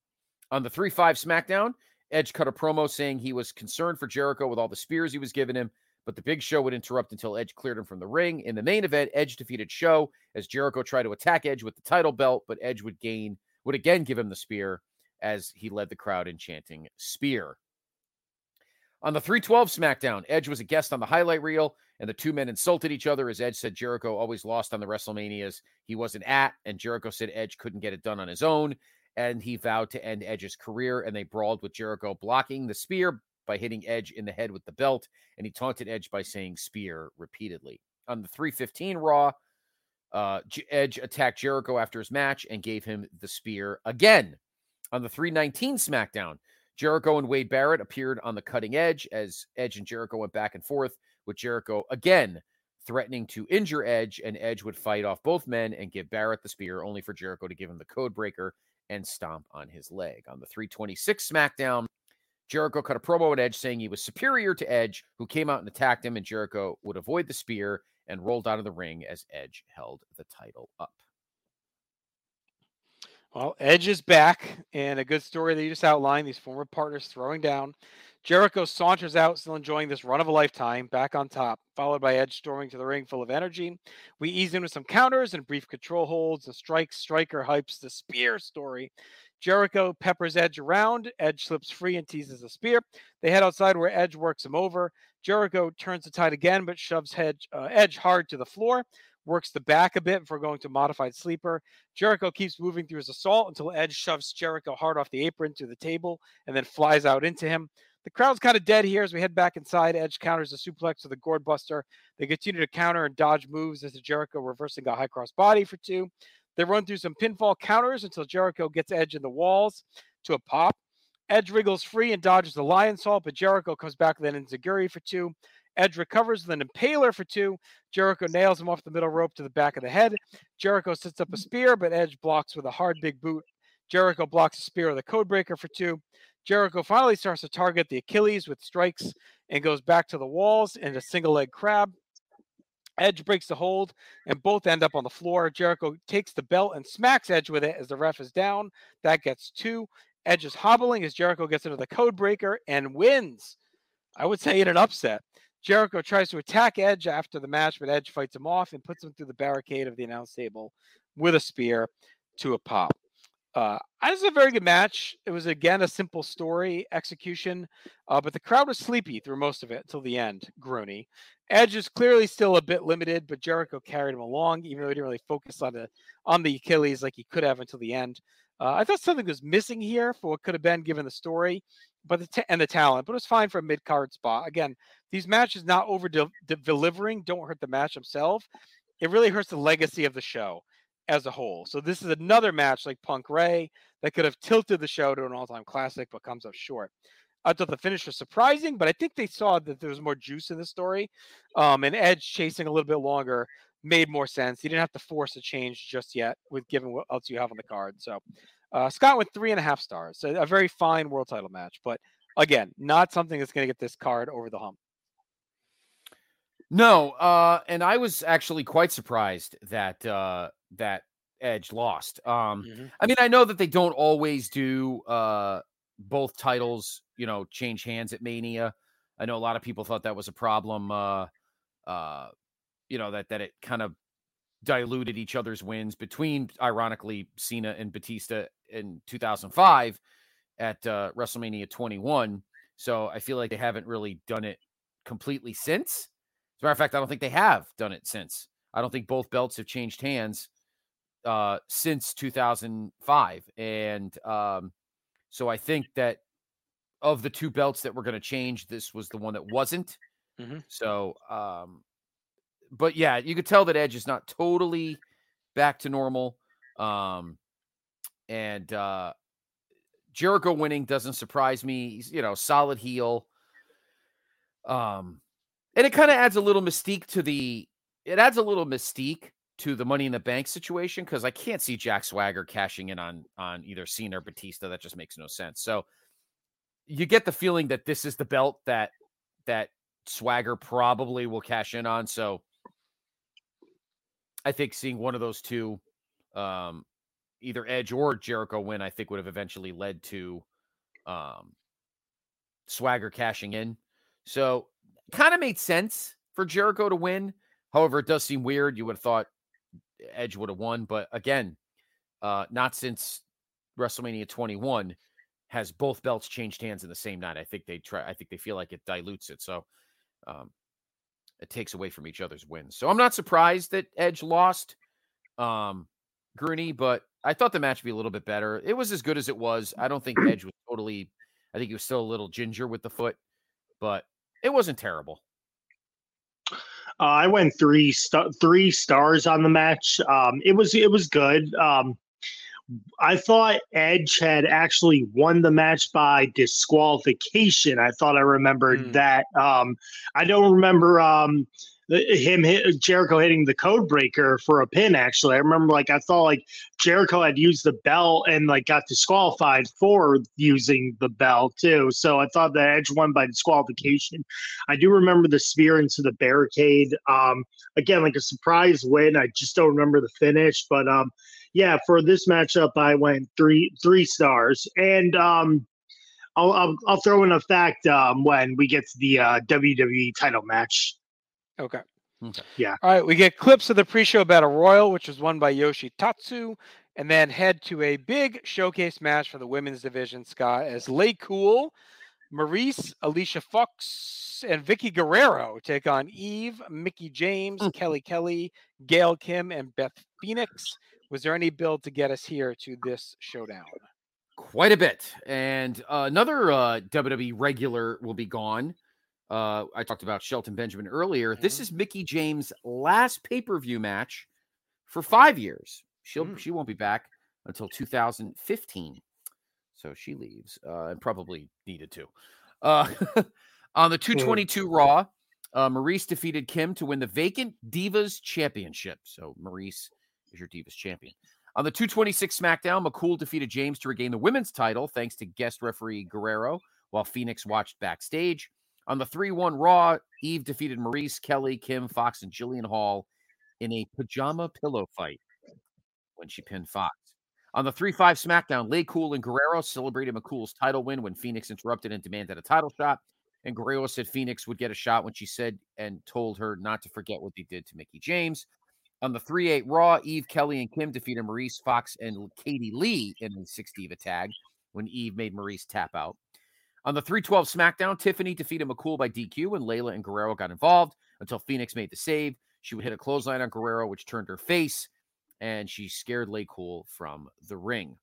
On the 3 5 SmackDown, Edge cut a promo saying he was concerned for Jericho with all the spears he was giving him, but the big show would interrupt until Edge cleared him from the ring. In the main event, Edge defeated Show as Jericho tried to attack Edge with the title belt, but Edge would gain would again give him the spear as he led the crowd in chanting spear. On the 312 SmackDown, Edge was a guest on the highlight reel, and the two men insulted each other as Edge said Jericho always lost on the WrestleManias he wasn't at, and Jericho said Edge couldn't get it done on his own, and he vowed to end Edge's career, and they brawled with Jericho blocking the spear by hitting Edge in the head with the belt, and he taunted Edge by saying spear repeatedly. On the 315 Raw, uh, Edge attacked Jericho after his match and gave him the spear again. On the 319 SmackDown, Jericho and Wade Barrett appeared on the cutting edge as Edge and Jericho went back and forth, with Jericho again threatening to injure Edge, and Edge would fight off both men and give Barrett the spear, only for Jericho to give him the code breaker and stomp on his leg. On the 326 SmackDown, Jericho cut a promo at Edge saying he was superior to Edge, who came out and attacked him, and Jericho would avoid the spear and rolled out of the ring as Edge held the title up. Well, Edge is back, and a good story that you just outlined. These former partners throwing down. Jericho saunters out, still enjoying this run of a lifetime, back on top, followed by Edge storming to the ring full of energy. We ease in with some counters and brief control holds. The strike striker hypes the spear story. Jericho peppers Edge around. Edge slips free and teases a spear. They head outside where Edge works him over. Jericho turns the tide again, but shoves uh, Edge hard to the floor works the back a bit before going to modified sleeper. Jericho keeps moving through his assault until Edge shoves Jericho hard off the apron to the table and then flies out into him. The crowd's kind of dead here as we head back inside. Edge counters a suplex with a gourd buster. They continue to counter and dodge moves as Jericho reversing a high cross body for two. They run through some pinfall counters until Jericho gets Edge in the walls to a pop. Edge wriggles free and dodges the Lionsault, but Jericho comes back with an Enzuigiri for two. Edge recovers with an impaler for two. Jericho nails him off the middle rope to the back of the head. Jericho sets up a mm-hmm. spear, but Edge blocks with a hard big boot. Jericho blocks a spear with a codebreaker for two. Jericho finally starts to target the Achilles with strikes and goes back to the walls in a single leg crab. Edge breaks the hold and both end up on the floor. Jericho takes the belt and smacks Edge with it as the ref is down. That gets two. Edge is hobbling as Jericho gets into the code breaker and wins. I would say in an upset. Jericho tries to attack Edge after the match, but Edge fights him off and puts him through the barricade of the announce table with a spear to a pop. Uh, this is a very good match. It was again a simple story execution, uh, but the crowd was sleepy through most of it until the end. Grueny. Edge is clearly still a bit limited, but Jericho carried him along, even though he didn't really focus on the on the Achilles like he could have until the end. Uh, I thought something was missing here for what could have been given the story, but the t- and the talent, but it was fine for a mid card spot. Again, these matches not over de- de- delivering don't hurt the match themselves. It really hurts the legacy of the show as a whole. So this is another match like Punk Rey that could have tilted the show to an all time classic, but comes up short. I thought the finish was surprising, but I think they saw that there was more juice in the story. Um, and Edge chasing a little bit longer made more sense. You didn't have to force a change just yet with given what else you have on the card. So uh, Scott went three and a half stars. So a very fine world title match, but again, not something that's going to get this card over the hump. No, uh, and I was actually quite surprised that uh, that Edge lost. Um, mm-hmm. I mean, I know that they don't always do uh, both titles, you know, change hands at Mania. I know a lot of people thought that was a problem. Uh, uh, you know that that it kind of diluted each other's wins between, ironically, Cena and Batista in 2005 at uh, WrestleMania 21. So I feel like they haven't really done it completely since. As a matter of fact, I don't think they have done it since. I don't think both belts have changed hands uh, since 2005. And um, so I think that of the two belts that were going to change, this was the one that wasn't. Mm-hmm. So, um, but yeah, you could tell that Edge is not totally back to normal. Um, and uh, Jericho winning doesn't surprise me. He's, you know, solid heel. Um, and it kind of adds a little mystique to the. It adds a little mystique to the Money in the Bank situation because I can't see Jack Swagger cashing in on on either Cena or Batista. That just makes no sense. So you get the feeling that this is the belt that that Swagger probably will cash in on. So I think seeing one of those two, um, either Edge or Jericho win, I think would have eventually led to um, Swagger cashing in. So kind of made sense for Jericho to win. However, it does seem weird. You would have thought Edge would have won, but again, uh, not since WrestleMania 21 has both belts changed hands in the same night. I think they try. I think they feel like it dilutes it, so um, takes away from each other's wins. So I'm not surprised that Edge lost, um, Grueny, but I thought the match would be a little bit better. It was as good as it was. I don't think Edge was totally. I think he was still a little ginger with the foot, but it wasn't terrible. Uh, I went three st- three stars on the match. Um, it was it was good. Um, I thought Edge had actually won the match by disqualification. I thought I remembered mm. that. Um, I don't remember um, him hit Jericho hitting the code breaker for a pin. Actually, I remember like I thought like Jericho had used the bell and like got disqualified for using the bell too. So I thought that Edge won by disqualification. I do remember the spear into the barricade. Um, again, like a surprise win. I just don't remember the finish, but um, yeah, for this matchup, I went three three stars, and um, I'll, I'll, I'll throw in a fact um, when we get to the uh, WWE title match. Okay. Okay. Yeah. All right. We get clips of the pre-show battle royal, which was won by Yoshi Tatsu, and then head to a big showcase match for the women's division. Scott as Lay Cool, Maryse, Alicia Fox, and Vickie Guerrero take on Eve, Mickie James, Mm. Kelly Kelly, Gail Kim, and Beth Phoenix. Was there any build to get us here to this showdown? quite a bit. And uh, another uh, WWE regular will be gone. Uh, I talked about Shelton Benjamin earlier. This is Mickie James' last pay per view match for five years. She'll Mm. she won't be back until 2015, so she leaves uh, and probably needed to. Uh, on the 222 Raw, uh, Maryse defeated Kim to win the vacant Divas Championship. So Maryse is your Divas champion. On the 226 SmackDown, McCool defeated James to regain the women's title thanks to guest referee Guerrero, while Phoenix watched backstage. On the 3 1 Raw, Eve defeated Maryse, Kelly, Kim, Fox, and Jillian Hall in a pajama pillow fight when she pinned Fox. On the 3 5 SmackDown, Lay Cool and Guerrero celebrated McCool's title win when Phoenix interrupted and demanded a title shot. And Guerrero said Phoenix would get a shot when she said and told her not to forget what they did to Mickie James. On the 3 8 Raw, Eve, Kelly, and Kim defeated Maryse, Fox, and Katie Lea in the 6 Diva tag when Eve made Maryse tap out. On the 312 SmackDown, Tiffany defeated McCool by DQ, when Layla and Guerrero got involved until Phoenix made the save. She would hit a clothesline on Guerrero, which turned her face, and she scared Lay Cool from the ring.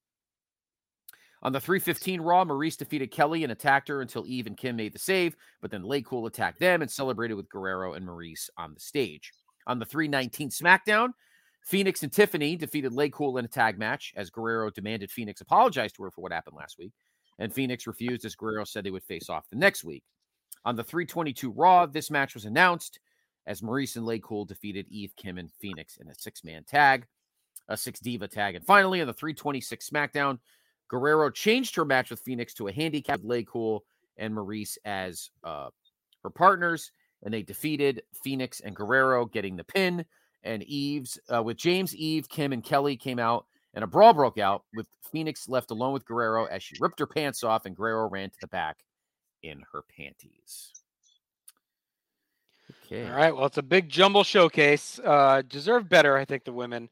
On the 315 Raw, Maryse defeated Kelly and attacked her until Eve and Kim made the save, but then Lay Cool attacked them and celebrated with Guerrero and Maryse on the stage. On the 319 SmackDown, Phoenix and Tiffany defeated Lay Cool in a tag match as Guerrero demanded Phoenix apologize to her for what happened last week, and Phoenix refused as Guerrero said they would face off the next week. On the 322 Raw, this match was announced as Maryse and Lay Cool defeated Eve, Kim, and Phoenix in a six man tag, a six diva tag. And finally, on the 326 SmackDown, Guerrero changed her match with Phoenix to a handicap with Lay Cool and Maryse as uh, her partners, and they defeated Phoenix and Guerrero, getting the pin. And Eve's uh, with James, Eve, Kim, and Kelly came out, and a brawl broke out with Phoenix left alone with Guerrero as she ripped her pants off, and Guerrero ran to the back in her panties. Okay. All right. Well, it's a big jumble showcase. Uh, deserve better, I think, the women,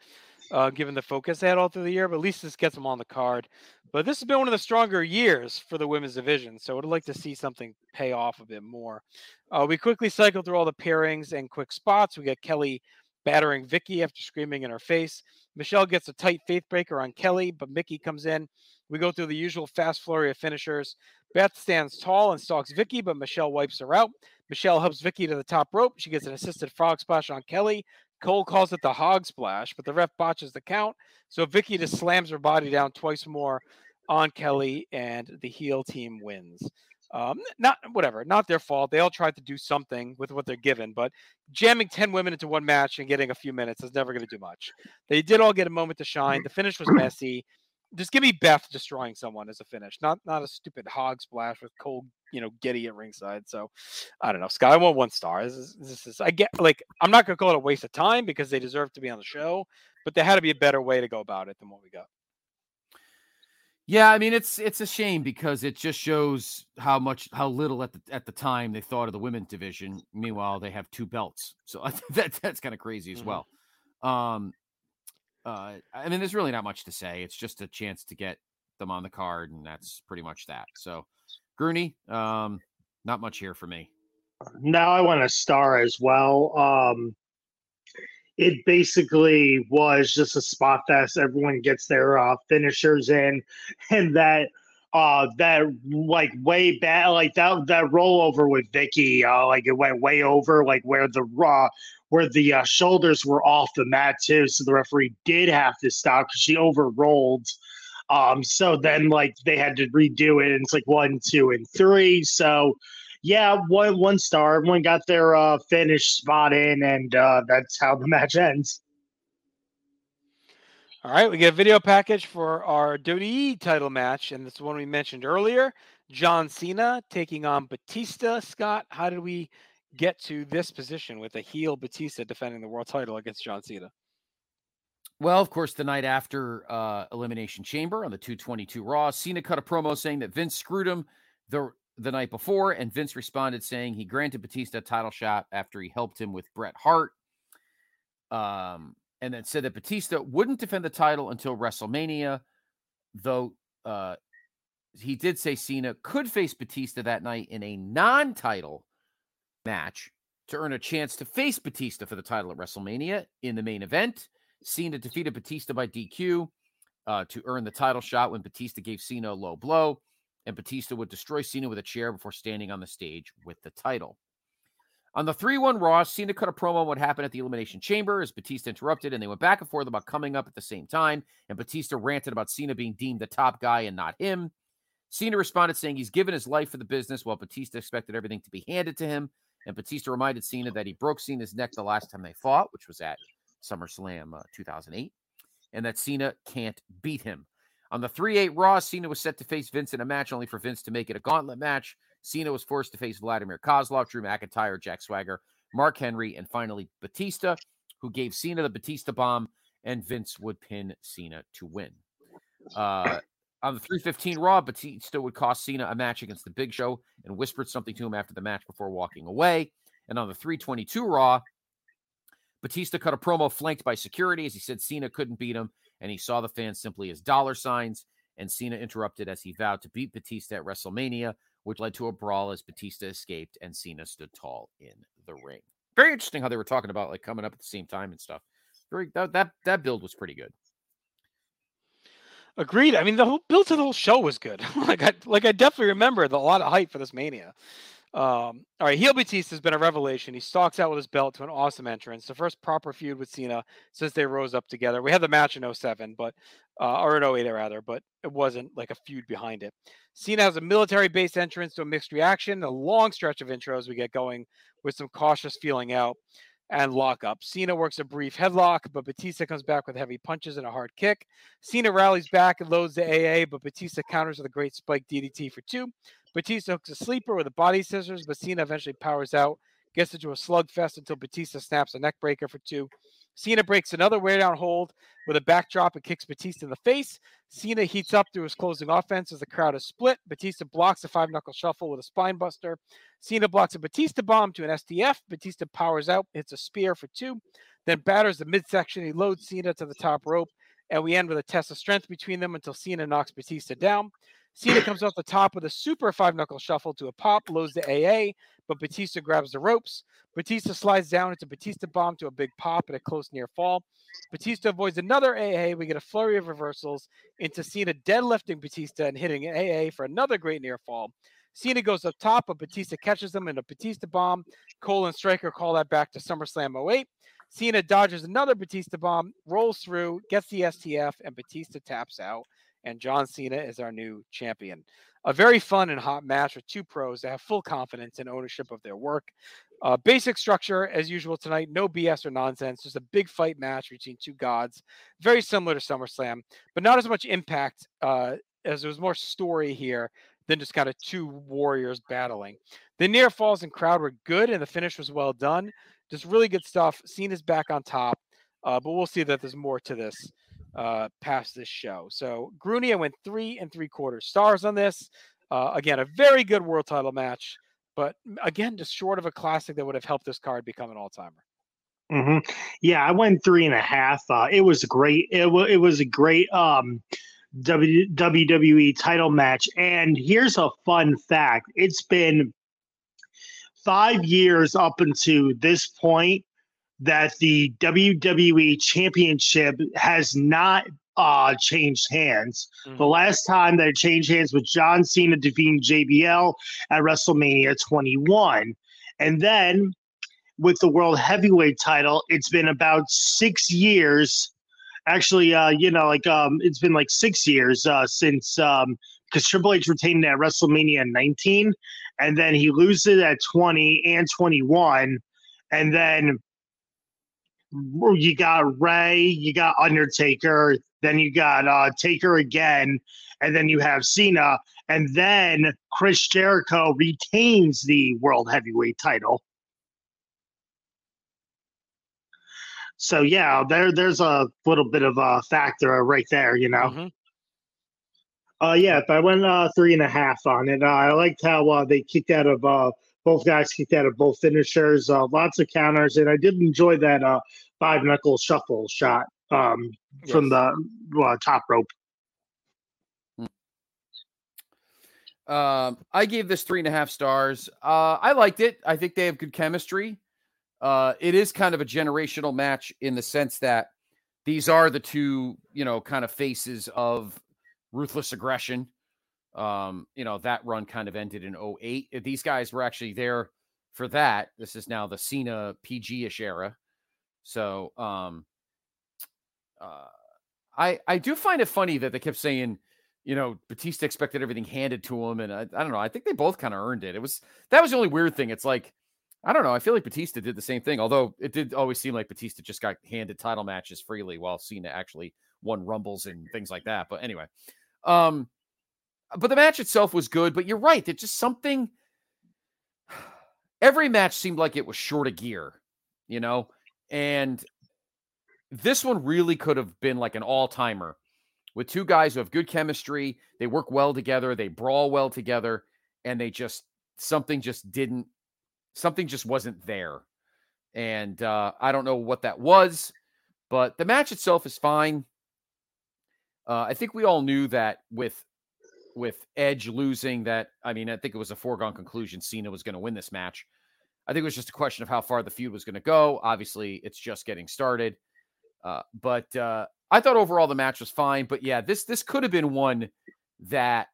uh, given the focus they had all through the year. But at least this gets them on the card. But this has been one of the stronger years for the women's division, so I'd like to see something pay off a bit more. Uh, we quickly cycle through all the pairings and quick spots. We got Kelly battering Vickie after screaming in her face. Michelle gets a tight Faithbreaker on Kelly, but Mickie comes in. We go through the usual fast flurry of finishers. Beth stands tall and stalks Vickie, but Michelle wipes her out. Michelle helps Vickie to the top rope. She gets an assisted frog splash on Kelly. Cole calls it the hog splash, but the ref botches the count. So Vickie just slams her body down twice more on Kelly, and the heel team wins. Um, not whatever, not their fault. They all tried to do something with what they're given, but jamming 10 women into one match and getting a few minutes is never going to do much. They did all get a moment to shine. The finish was messy. Just give me Beth destroying someone as a finish, not not a stupid hog splash with Cole, you know, Getty at ringside. So I don't know, Scott. I want one star. This is, this is I get like I'm not gonna call it a waste of time because they deserve to be on the show, but there had to be a better way to go about it than what we got. Yeah, I mean it's it's a shame because it just shows how much how little at the at the time they thought of the women's division. Meanwhile, they have two belts, so that that's kind of crazy as Mhm. well. Um, uh, I mean, there's really not much to say. It's just a chance to get them on the card, and that's pretty much that. So, Grueny, um, not much here for me. now I want a star as well. Um, it basically was just a spot fest. Everyone gets their uh, finishers in, and that uh that like way back like that that rollover with Vickie uh like it went way over like where the raw where the uh, shoulders were off the mat too so the referee did have to stop because she over rolled um so then like they had to redo it and it's like one two and three so yeah, one one star. Everyone got their uh, finish spot in, and uh, that's how the match ends. All right, we get a video package for our WWE title match, and this one we mentioned earlier. John Cena taking on Batista. Scott, how did we get to this position with a heel Batista defending the world title against John Cena? Well, of course, the night after uh, Elimination Chamber on the 222 Raw, Cena cut a promo saying that Vince screwed him the the night before, and Vince responded saying he granted Batista a title shot after he helped him with Bret Hart. Um, and then said that Batista wouldn't defend the title until WrestleMania, though uh, he did say Cena could face Batista that night in a non-title match to earn a chance to face Batista for the title at WrestleMania in the main event. Cena defeated Batista by DQ uh, to earn the title shot when Batista gave Cena a low blow, and Batista would destroy Cena with a chair before standing on the stage with the title. On the 3 1 Raw, Cena cut a promo on what happened at the Elimination Chamber as Batista interrupted, and they went back and forth about coming up at the same time. And Batista ranted about Cena being deemed the top guy and not him. Cena responded saying he's given his life for the business while Batista expected everything to be handed to him. And Batista reminded Cena that he broke Cena's neck the last time they fought, which was at SummerSlam uh, 2008, and that Cena can't beat him. On the 3 8 Raw, Cena was set to face Vince in a match only for Vince to make it a gauntlet match. Cena was forced to face Vladimir Kozlov, Drew McIntyre, Jack Swagger, Mark Henry, and finally Batista, who gave Cena the Batista bomb, and Vince would pin Cena to win. Uh, on the 315 Raw, Batista would cost Cena a match against the Big Show and whispered something to him after the match before walking away. And on the 322 Raw, Batista cut a promo flanked by security as he said Cena couldn't beat him, and he saw the fans simply as dollar signs. And Cena interrupted as he vowed to beat Batista at WrestleMania, which led to a brawl as Batista escaped and Cena stood tall in the ring. Very interesting how they were talking about like coming up at the same time and stuff. Very that that, that build was pretty good. Agreed. I mean, the whole build to the whole show was good. like I like I definitely remember the, a lot of hype for this Mania. Um, all right, heel Batista has been a revelation. He stalks out with his belt to an awesome entrance. The first proper feud with Cena since they rose up together. We had the match in 07, but uh, or in 08 rather, but it wasn't like a feud behind it. Cena has a military-based entrance to a mixed reaction. A long stretch of intros we get going with some cautious feeling out and lock up. Cena works a brief headlock, but Batista comes back with heavy punches and a hard kick. Cena rallies back and loads the AA, but Batista counters with a great spike DDT for two. Batista hooks a sleeper with a body scissors, but Cena eventually powers out, gets into a slugfest until Batista snaps a neck breaker for two. Cena breaks another way down hold with a backdrop and kicks Batista in the face. Cena heats up through his closing offense as the crowd is split. Batista blocks a five knuckle shuffle with a spine buster. Cena blocks a Batista bomb to an STF. Batista powers out, hits a spear for two, then batters the midsection. He loads Cena to the top rope, and we end with a test of strength between them until Cena knocks Batista down. Cena comes off the top with a super five knuckle shuffle to a pop, loads the AA, but Batista grabs the ropes. Batista slides down into Batista bomb to a big pop and a close near fall. Batista avoids another AA. We get a flurry of reversals into Cena deadlifting Batista and hitting an AA for another great near fall. Cena goes up top, but Batista catches him in a Batista bomb. Cole and Striker call that back to SummerSlam 08. Cena dodges another Batista bomb, rolls through, gets the STF, and Batista taps out. And John Cena is our new champion. A very fun and hot match with two pros that have full confidence and ownership of their work. Uh, basic structure as usual tonight. No BS or nonsense. Just a big fight match between two gods. Very similar to SummerSlam, but not as much impact uh, as there was more story here than just kind of two warriors battling. The near falls and crowd were good, and the finish was well done. Just really good stuff. Cena's back on top, uh, but we'll see that there's more to this uh, past this show. So Grueny went three and three quarter stars on this. Uh, again, a very good world title match, but again, just short of a classic that would have helped this card become an all timer. hmm Yeah, I went three and a half. Uh, it was great. It, w- it was a great um, w- WWE title match. And here's a fun fact it's been five years up until this point that the WWE Championship has not uh, changed hands. The last time that it changed hands was John Cena defeating JBL at WrestleMania 21. And then with the World Heavyweight title, it's been about six years. Actually, uh, you know, like um, it's been like six years uh, since um, because Triple H retained it at WrestleMania 19, and then he loses at 20 and 21, and then you got Rey, you got Undertaker, then you got uh, Taker again, and then you have Cena, and then Chris Jericho retains the World Heavyweight title. So yeah, there there's a little bit of a factor right there, you know. Mhm. Uh, yeah, but I went uh, three and a half on it. Uh, I liked how uh, they kicked out of uh, both guys kicked out of both finishers, uh, lots of counters, and I did enjoy that uh, five knuckle shuffle shot um, from the uh, top rope. Um, I gave this three and a half stars. Uh, I liked it. I think they have good chemistry. Uh, it is kind of a generational match in the sense that these are the two, you know, kind of faces of ruthless aggression. Um, you know, that run kind of ended in 08. These guys were actually there for that. This is now the Cena PG ish era. So, um, uh, I I do find it funny that they kept saying, you know, Batista expected everything handed to him, and I, I don't know. I think they both kind of earned it. It was that was the only weird thing. It's like I don't know. I feel like Batista did the same thing, although it did always seem like Batista just got handed title matches freely, while Cena actually won rumbles and things like that. But anyway, um, but the match itself was good. But you're right. It's just something. Every match seemed like it was short of gear, you know, and this one really could have been like an all timer with two guys who have good chemistry. They work well together. They brawl well together, and they just something just didn't something just wasn't there. And uh, I don't know what that was, but the match itself is fine. Uh, I think we all knew that with with Edge losing, that I mean, I think it was a foregone conclusion. Cena was going to win this match. I think it was just a question of how far the feud was going to go. Obviously, it's just getting started. Uh, but uh, I thought overall the match was fine. But yeah, this this could have been one that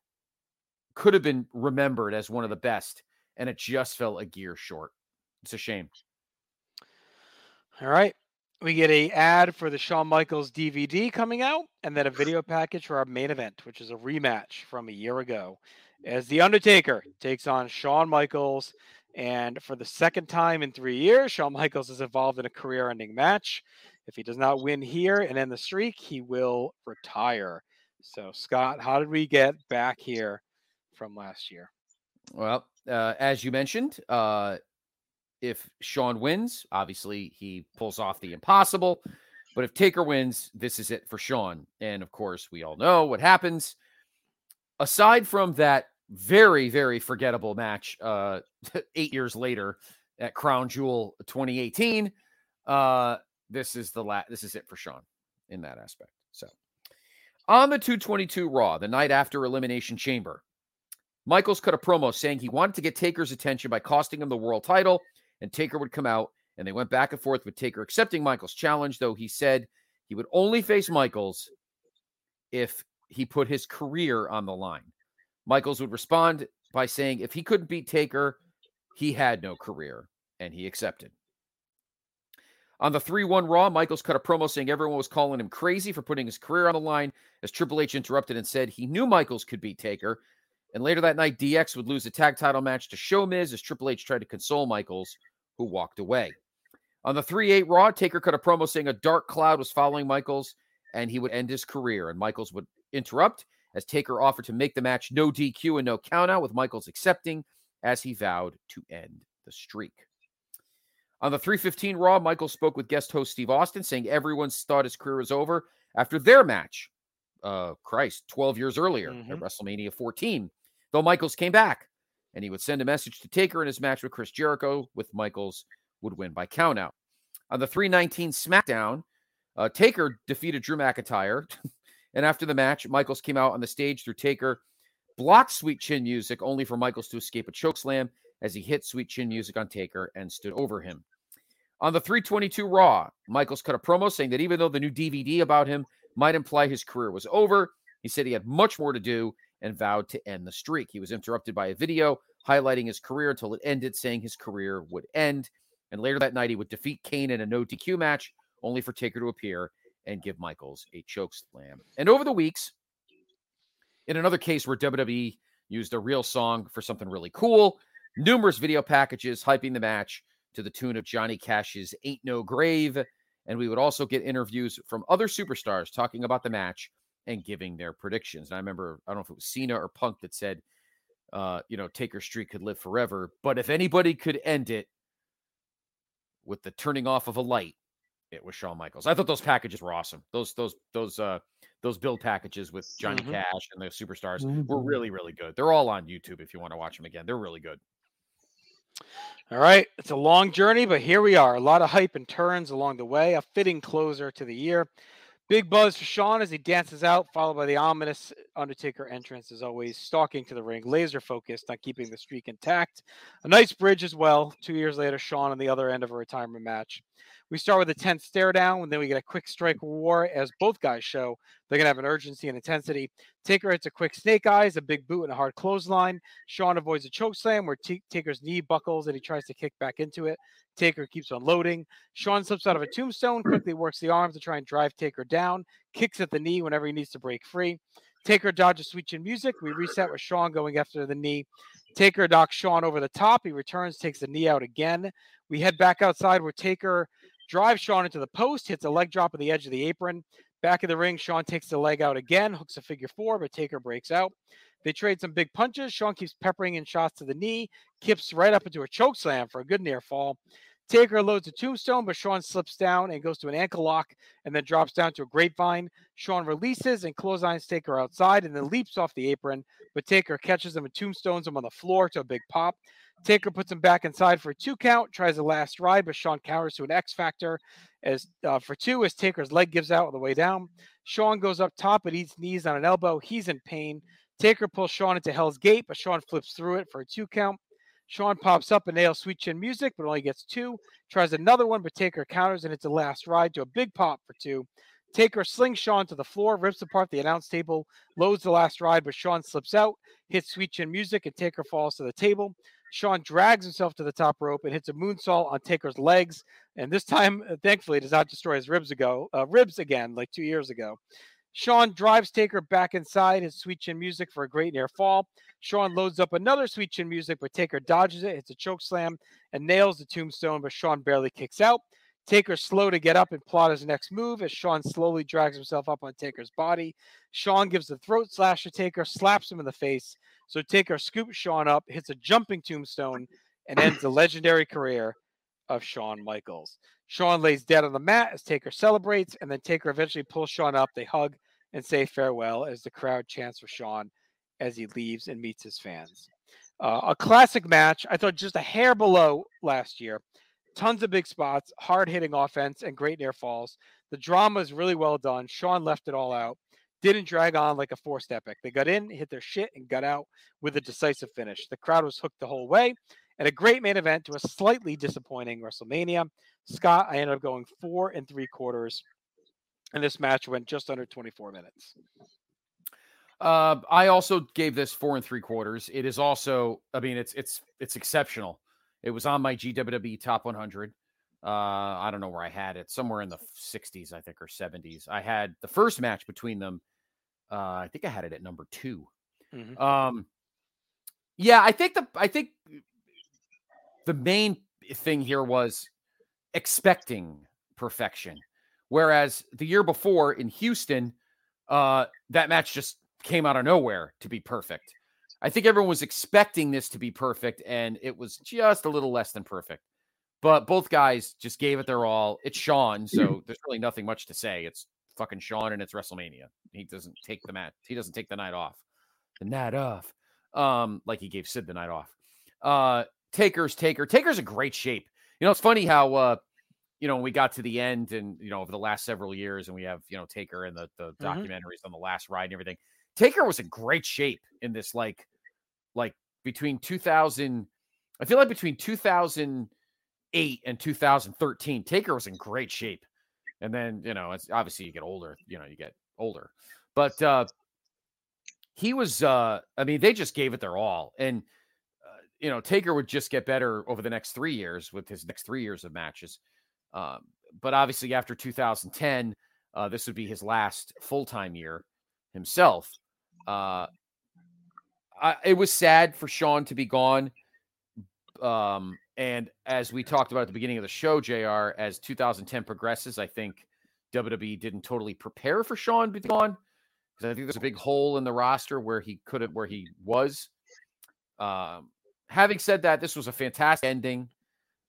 could have been remembered as one of the best, and it just fell a gear short. It's a shame. All right. We get a ad for the Shawn Michaels DVD coming out, and then a video package for our main event, which is a rematch from a year ago, as The Undertaker takes on Shawn Michaels. And for the second time in three years, Shawn Michaels is involved in a career ending match. If he does not win here and end the streak, he will retire. So, Scott, how did we get back here from last year? Well, uh, as you mentioned, uh, if Shawn wins, obviously he pulls off the impossible. But if Taker wins, this is it for Shawn. And of course, we all know what happens. Aside from that very, very forgettable match uh, eight years later at Crown Jewel 2018, uh, this is the la- this is it for Shawn in that aspect. So on the 222 Raw, the night after Elimination Chamber, Michaels cut a promo saying he wanted to get Taker's attention by costing him the world title, and Taker would come out. And they went back and forth with Taker accepting Michaels' challenge, though he said he would only face Michaels if he put his career on the line. Michaels would respond by saying if he couldn't beat Taker, he had no career, and he accepted. On the 3 1 Raw, Michaels cut a promo saying everyone was calling him crazy for putting his career on the line as Triple H interrupted and said he knew Michaels could beat Taker. And later that night, DX would lose a tag title match to Show Miz as Triple H tried to console Michaels, who walked away. On the 3 8 Raw, Taker cut a promo saying a dark cloud was following Michaels and he would end his career. And Michaels would interrupt as Taker offered to make the match no DQ and no countout, with Michaels accepting as he vowed to end the streak. On the 315 Raw, Michaels spoke with guest host Steve Austin, saying everyone thought his career was over after their match. Uh, Christ, 12 years earlier mm-hmm. at WrestleMania 14. Though Michaels came back, and he would send a message to Taker in his match with Chris Jericho, with Michaels would win by countout. On the 319 SmackDown, uh, Taker defeated Drew McIntyre, and after the match, Michaels came out on the stage through Taker, blocked Sweet Chin music only for Michaels to escape a chokeslam as he hit Sweet Chin music on Taker and stood over him. On the 322 Raw, Michaels cut a promo saying that even though the new DVD about him might imply his career was over, he said he had much more to do and vowed to end the streak. He was interrupted by a video highlighting his career until it ended, saying his career would end. And later that night, he would defeat Kane in a no DQ match, only for Taker to appear and give Michaels a choke slam. And over the weeks, in another case where WWE used a real song for something really cool, numerous video packages hyping the match to the tune of Johnny Cash's Ain't No Grave. And we would also get interviews from other superstars talking about the match and giving their predictions. And I remember, I don't know if it was Cena or Punk that said, uh, you know, Taker Street could live forever. But if anybody could end it with the turning off of a light, it was Shawn Michaels. I thought those packages were awesome. Those those those uh those build packages with Johnny mm-hmm. Cash and the superstars mm-hmm. were really really good. They're all on YouTube if you want to watch them again. They're really good. All right, it's a long journey, but here we are. A lot of hype and turns along the way. A fitting closer to the year. Big buzz for Shawn as he dances out, followed by the ominous Undertaker entrance, as always, stalking to the ring, laser focused on keeping the streak intact. A nice bridge as well. Two years later, Shawn on the other end of a retirement match. We start with a tense stare down, and then we get a quick strike war as both guys show they're going to have an urgency and intensity. Taker hits a quick snake eyes, a big boot, and a hard clothesline. Shawn avoids a choke slam where T- Taker's knee buckles and he tries to kick back into it. Taker keeps on loading. Shawn slips out of a tombstone, quickly works the arms to try and drive Taker down, kicks at the knee whenever he needs to break free. Taker dodges Sweet Chin music. We reset with Shawn going after the knee. Taker knocks Shawn over the top. He returns, takes the knee out again. We head back outside where Taker drives Shawn into the post, hits a leg drop at the edge of the apron. Back of the ring, Shawn takes the leg out again, hooks a figure four, but Taker breaks out. They trade some big punches. Shawn keeps peppering in shots to the knee, kips right up into a choke slam for a good near fall. Taker loads a tombstone, but Shawn slips down and goes to an ankle lock and then drops down to a grapevine. Shawn releases and clotheslines Taker outside and then leaps off the apron, but Taker catches him and tombstones him on the floor to a big pop. Taker puts him back inside for a two count, tries a last ride, but Shawn counters to an X Factor as uh, for two as Taker's leg gives out on the way down. Shawn goes up top but eats knees on an elbow. He's in pain. Taker pulls Shawn into Hell's Gate, but Shawn flips through it for a two count. Shawn pops up and nails Sweet Chin music, but only gets two. Tries another one, but Taker counters and it's a last ride to a big pop for two. Taker slings Shawn to the floor, rips apart the announce table, loads the last ride, but Shawn slips out, hits Sweet Chin music, and Taker falls to the table. Shawn drags himself to the top rope and hits a moonsault on Taker's legs. And this time, thankfully, does not destroy his ribs ago, uh, ribs again, like two years ago. Shawn drives Taker back inside his sweet chin music for a great near fall. Shawn loads up another sweet chin music, but Taker dodges it, hits a choke slam, and nails the tombstone, but Shawn barely kicks out. Taker's slow to get up and plot his next move as Shawn slowly drags himself up on Taker's body. Shawn gives the throat slash to Taker, slaps him in the face. So Taker scoops Shawn up, hits a jumping tombstone, and ends the legendary career of Shawn Michaels. Shawn lays dead on the mat as Taker celebrates, and then Taker eventually pulls Shawn up. They hug and say farewell as the crowd chants for Shawn as he leaves and meets his fans. Uh, a classic match. I thought just a hair below last year. Tons of big spots, hard hitting offense, and great near falls. The drama is really well done. Shawn left it all out. Didn't drag on like a forced epic. They got in, hit their shit, and got out with a decisive finish. The crowd was hooked the whole way, and a great main event to a slightly disappointing WrestleMania. Scott, I ended up going four and three quarters, and this match went just under 24 minutes. Uh, I also gave this four and three quarters. It is also, I mean, it's it's it's exceptional. It was on my GWW top 100. Uh, I don't know where I had it, somewhere in the 60s, I think, or 70s. I had the first match between them. Uh, I think I had it at number 2 Mhm. Um, yeah, I think the I think the main thing here was expecting perfection, whereas the year before in Houston, uh, that match just came out of nowhere to be perfect. I think everyone was expecting this to be perfect, and it was just a little less than perfect. But both guys just gave it their all. It's Shawn, so there's really nothing much to say. It's fucking Shawn, and it's WrestleMania. He doesn't take the match. He doesn't take the night off. The night off, um, like he gave Sid the night off. Uh, Taker's Taker. Taker's in great shape. You know, it's funny how uh, you know, when we got to the end, and you know, over the last several years, and we have you know Taker and the the documentaries on the last ride and everything. Taker was in great shape in this, like, like between 2000, I feel like between 2008 and 2013, Taker was in great shape. And then, you know, it's obviously you get older, you know, you get older, but uh, he was, uh, I mean, they just gave it their all. And, uh, you know, Taker would just get better over the next three years with his next three years of matches. Um, but obviously, after 2010, uh, this would be his last full time year himself. Uh, I, it was sad for Shawn to be gone. Um, and as we talked about at the beginning of the show, JR, as 2010 progresses, I think WWE didn't totally prepare for Shawn to be gone because I think there's a big hole in the roster where he could have, where he was. Um, having said that, this was a fantastic ending.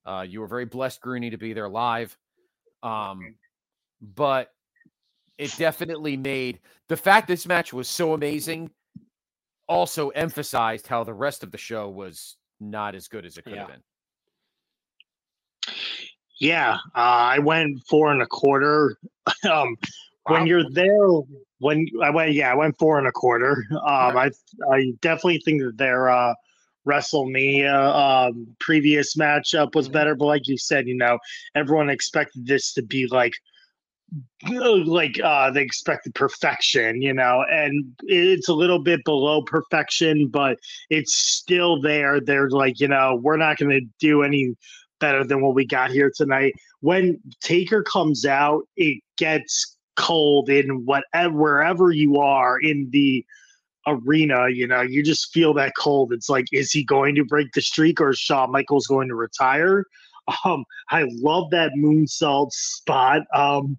Uh, you were very blessed, Grueny, to be there live. Um, but it definitely made the fact this match was so amazing also emphasized how the rest of the show was not as good as it could have been. Yeah, uh, I went four and a quarter. um, when you're there, when I went, yeah, I went four and a quarter. Um, I I definitely think that their uh, WrestleMania um, previous matchup was better, but like you said, you know, everyone expected this to be like like uh they expected perfection you know and it's a little bit below perfection but it's still there. They're like you know we're not going to do any better than what we got here tonight. When taker comes out it gets cold in whatever wherever you are in the arena you know you just feel that cold it's like is he going to break the streak or is Shawn Michaels going to retire um I love that moonsault spot um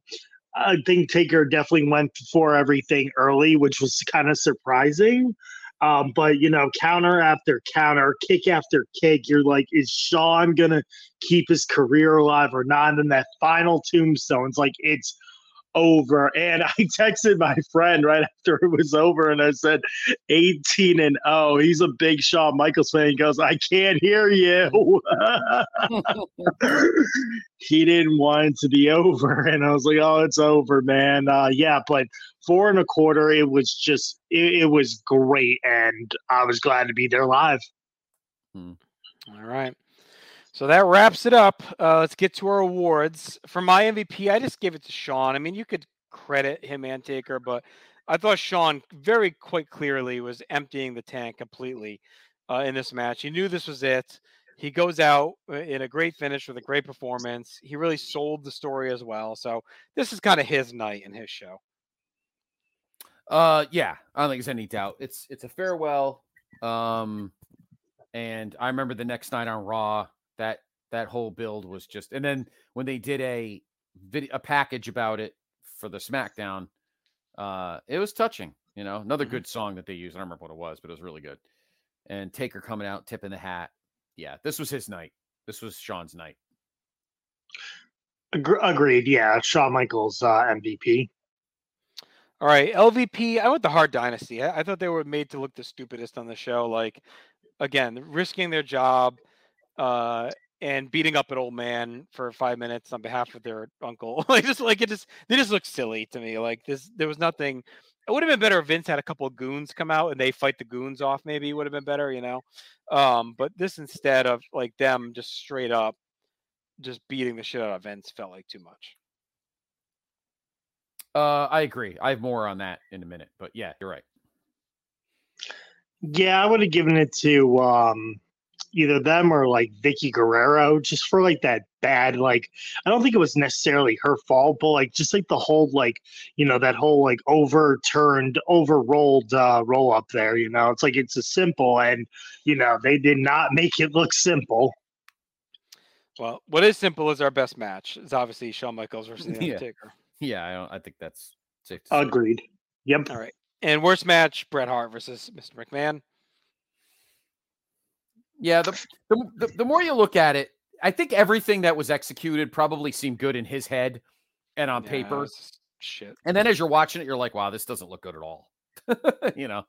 I think Taker definitely went for everything early, which was kind of surprising. Um, but you know, counter after counter, kick after kick, you're like, is Shawn gonna keep his career alive or not? And then that final tombstone, it's like it's over. And I texted my friend right after it was over, and I said, 18 and 0. He's a big Shawn Michaels fan. He goes, I can't hear you. he didn't want it to be over. And I was like, oh, it's over, man. Uh, yeah, but four and a quarter, it was just, it, it was great. And I was glad to be there live. All right. So that wraps it up. Uh, let's get to our awards. For my MVP, I just gave it to Shawn. I mean, you could credit him and Taker, but I thought Shawn very quite clearly was emptying the tank completely uh, in this match. He knew this was it. He goes out uh, in a great finish with a great performance. He really sold the story as well. So this is kind of his night and his show. Uh, yeah, I don't think there's any doubt. It's it's a farewell. Um, and I remember the next night on Raw that that whole build was just, and then when they did a video a package about it for the SmackDown, uh, it was touching. You know, another good song that they used. I don't remember what it was, but it was really good. And Taker coming out, tipping the hat. Yeah, this was his night. This was Shawn's night. Agreed. Yeah, Shawn Michaels uh, MVP. All right, LVP. I went the Hart Dynasty. I, I thought they were made to look the stupidest on the show. Like, again, risking their job uh, and beating up an old man for five minutes on behalf of their uncle. like, just like it just they just look silly to me. Like this, there was nothing. It would have been better if Vince had a couple of goons come out and they fight the goons off. Maybe would have been better, you know. Um, but this instead of like them just straight up just beating the shit out of Vince felt like too much. Uh, I agree. I have more on that in a minute, but yeah, you're right. Yeah, I would have given it to um, either them or like Vickie Guerrero, just for like that bad. Like, I don't think it was necessarily her fault, but like just like the whole like you know that whole like overturned, overrolled uh, roll up there. You know, it's like it's a simple, and you know they did not make it look simple. Well, what is simple is our best match. It's obviously Shawn Michaels versus the Yeah. Undertaker. Yeah, I don't. I think that's safe. To say. Agreed. Yep. All right. And worst match, Bret Hart versus Mr. McMahon. Yeah, the, the the the more you look at it, I think everything that was executed probably seemed good in his head and on Yeah, paper. shit. And then as you're watching it, you're like, wow, this doesn't look good at all. you know.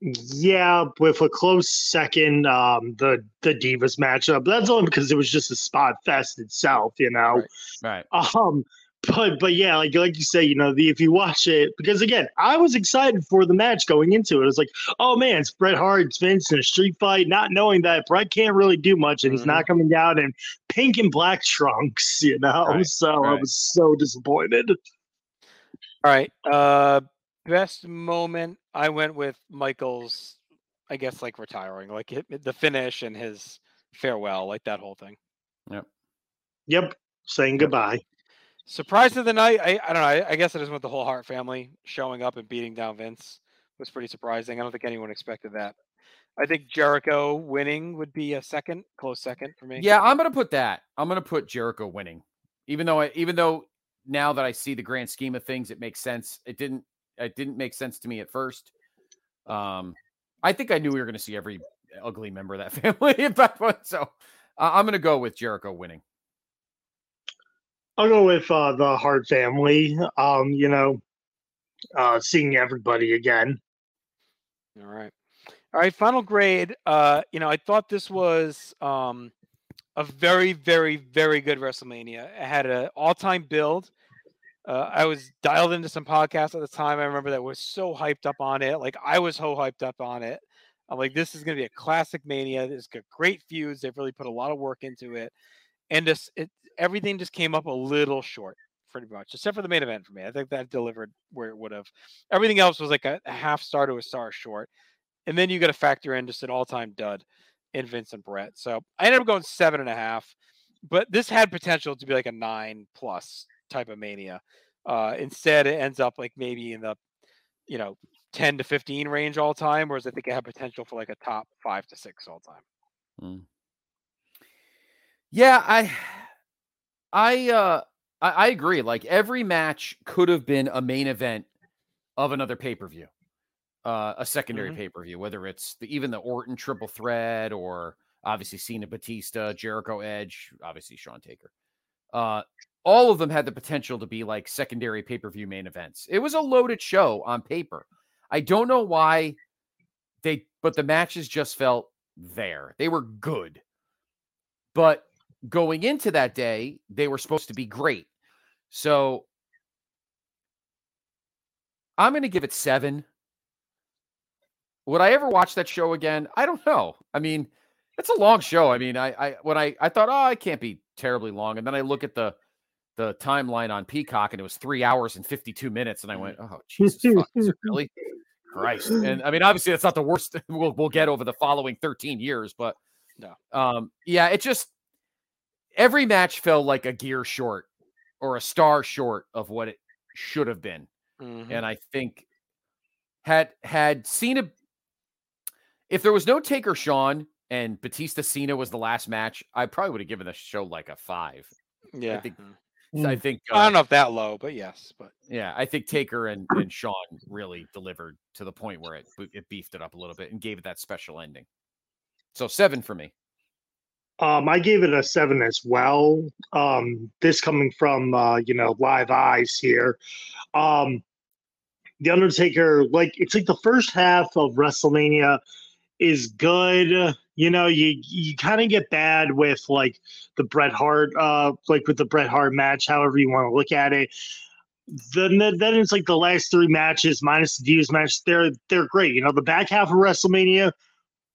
Yeah, with a close second, um, the the Divas matchup. That's only because it was just a spot fest itself, you know. Right. Um, but but yeah, like like you say, you know, the if you watch it, because again, I was excited for the match going into it. It was like, oh man, it's Bret Hart, it's Vince in a street fight, not knowing that Bret can't really do much, and he's not coming down in pink and black trunks, you know. Right, so I was so disappointed. All right. Uh best moment I went with Michaels I guess like retiring, like it, the finish and his farewell, like that whole thing. Yep. Yep, saying goodbye. Surprise of the night, I, I don't know. I, I guess I just went the whole Hart family showing up and beating down Vince was pretty surprising. I don't think anyone expected that. I think Jericho winning would be a second, close second for me. Yeah, I'm gonna put that. I'm gonna put Jericho winning, even though I, even though now that I see the grand scheme of things, it makes sense. It didn't it didn't make sense to me at first. Um, I think I knew we were gonna see every ugly member of that family at that point, so uh, I'm gonna go with Jericho winning. I'll go with uh, the Hart family. Um, you know, uh, seeing everybody again. All right. All right. Final grade. Uh, you know, I thought this was um a very, very, very good WrestleMania. It had an all-time build. Uh, I was dialed into some podcasts at the time. I remember that was so hyped up on it. Like I was so hyped up on it. I'm like, this is gonna be a classic mania. It's got great feuds. They've really put a lot of work into it. And just it everything just came up a little short, pretty much, except for the main event for me. I think that delivered where it would have. Everything else was like a, a half star to a star short. And then you got to factor in just an all-time dud in Vincent Bret. So I ended up going seven and a half, but this had potential to be like a nine plus type of mania. Uh, instead, it ends up like maybe in the, you know, 10 to 15 range all time, whereas I think it had potential for like a top five to six all time. Yeah, I I uh I, I agree. Like every match could have been a main event of another pay-per-view. Uh a secondary Mhm. pay-per-view, whether it's the, even the Orton triple threat or obviously Cena Batista, Jericho Edge, obviously Shawn Taker. Uh all of them had the potential to be like secondary pay-per-view main events. It was a loaded show on paper. I don't know why they but the matches just felt there. They were good. But going into that day, they were supposed to be great. So I'm going to give it seven. Would I ever watch that show again? I don't know. I mean, it's a long show. I mean, I, I when I I thought, oh, it can't be terribly long, and then I look at the the timeline on Peacock, and it was three hours and fifty two minutes, and I went, oh Jesus, fuck, really? Christ. And I mean, obviously, that's not the worst we'll we'll get over the following thirteen years, but No. um, yeah, it just every match felt like a gear short or a star short of what it should have been. Mhm. And I think had had Cena if there was no Taker Shawn and Batista Cena was the last match, I probably would have given the show like a five. Yeah. I think Mm. I think I uh, don't know if that low, but yes. But yeah, I think Taker and, and Shawn really delivered to the point where it it beefed it up a little bit and gave it that special ending. So seven for me. Um, I gave it a seven as well. Um, this coming from uh, you know live eyes here. Um, the Undertaker, like it's like the first half of WrestleMania is good. You know, you you kind of get bad with like the Bret Hart, uh, like with the Bret Hart match, however you want to look at it. Then then it's like the last three matches minus the Divas match. They're they're great. You know, the back half of WrestleMania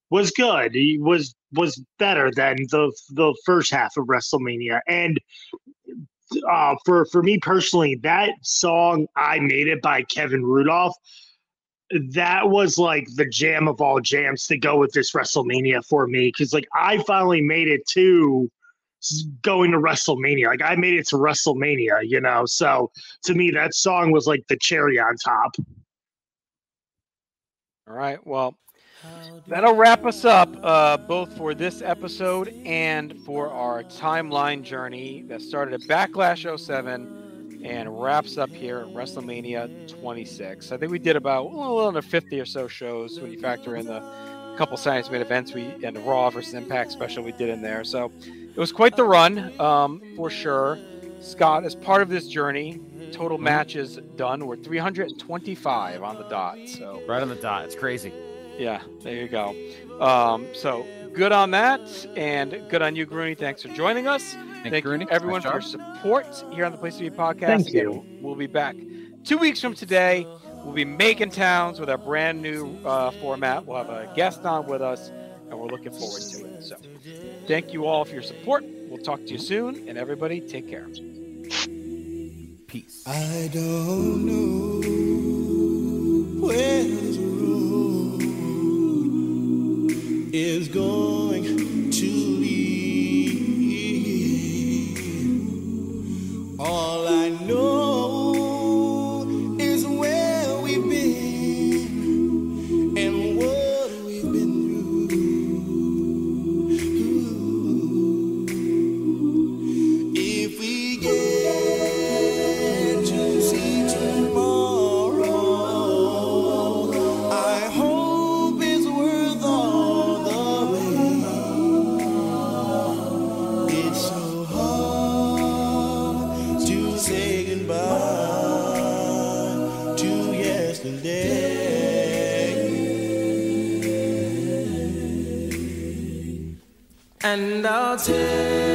was good. He was was better than the the first half of WrestleMania. And uh, for for me personally, that song "I Made It" by Kevin Rudolph, that was like the jam of all jams to go with this WrestleMania for me because like I finally made it to going to WrestleMania. Like I made it to WrestleMania, you know. So to me, that song was like the cherry on top. All right. Well, That'll wrap us up uh, both for this episode and for our timeline journey that started at Backlash 07 and wraps up here at WrestleMania 26. I think we did about a little under 50 or so shows when you factor in the couple science made events we and the Raw versus Impact special we did in there. So it was quite the run um, for sure. Scott, as part of this journey, total matches done. We're 325 on the dot. So right on the dot. It's crazy. Yeah, there you go. Um, so good on that, and good on you, Grueny. Thanks for joining us. Thank, Thank you, you, everyone, for your support here on the Place to Be podcast. Thank Again, you. We'll be back two weeks from today. We'll be making towns with our brand new uh, format. We'll have a guest on with us, and we're looking forward to it. So, thank you all for your support. We'll talk to you soon, and everybody, take care. Peace. I don't know where is going to lead. All I know And I'll tell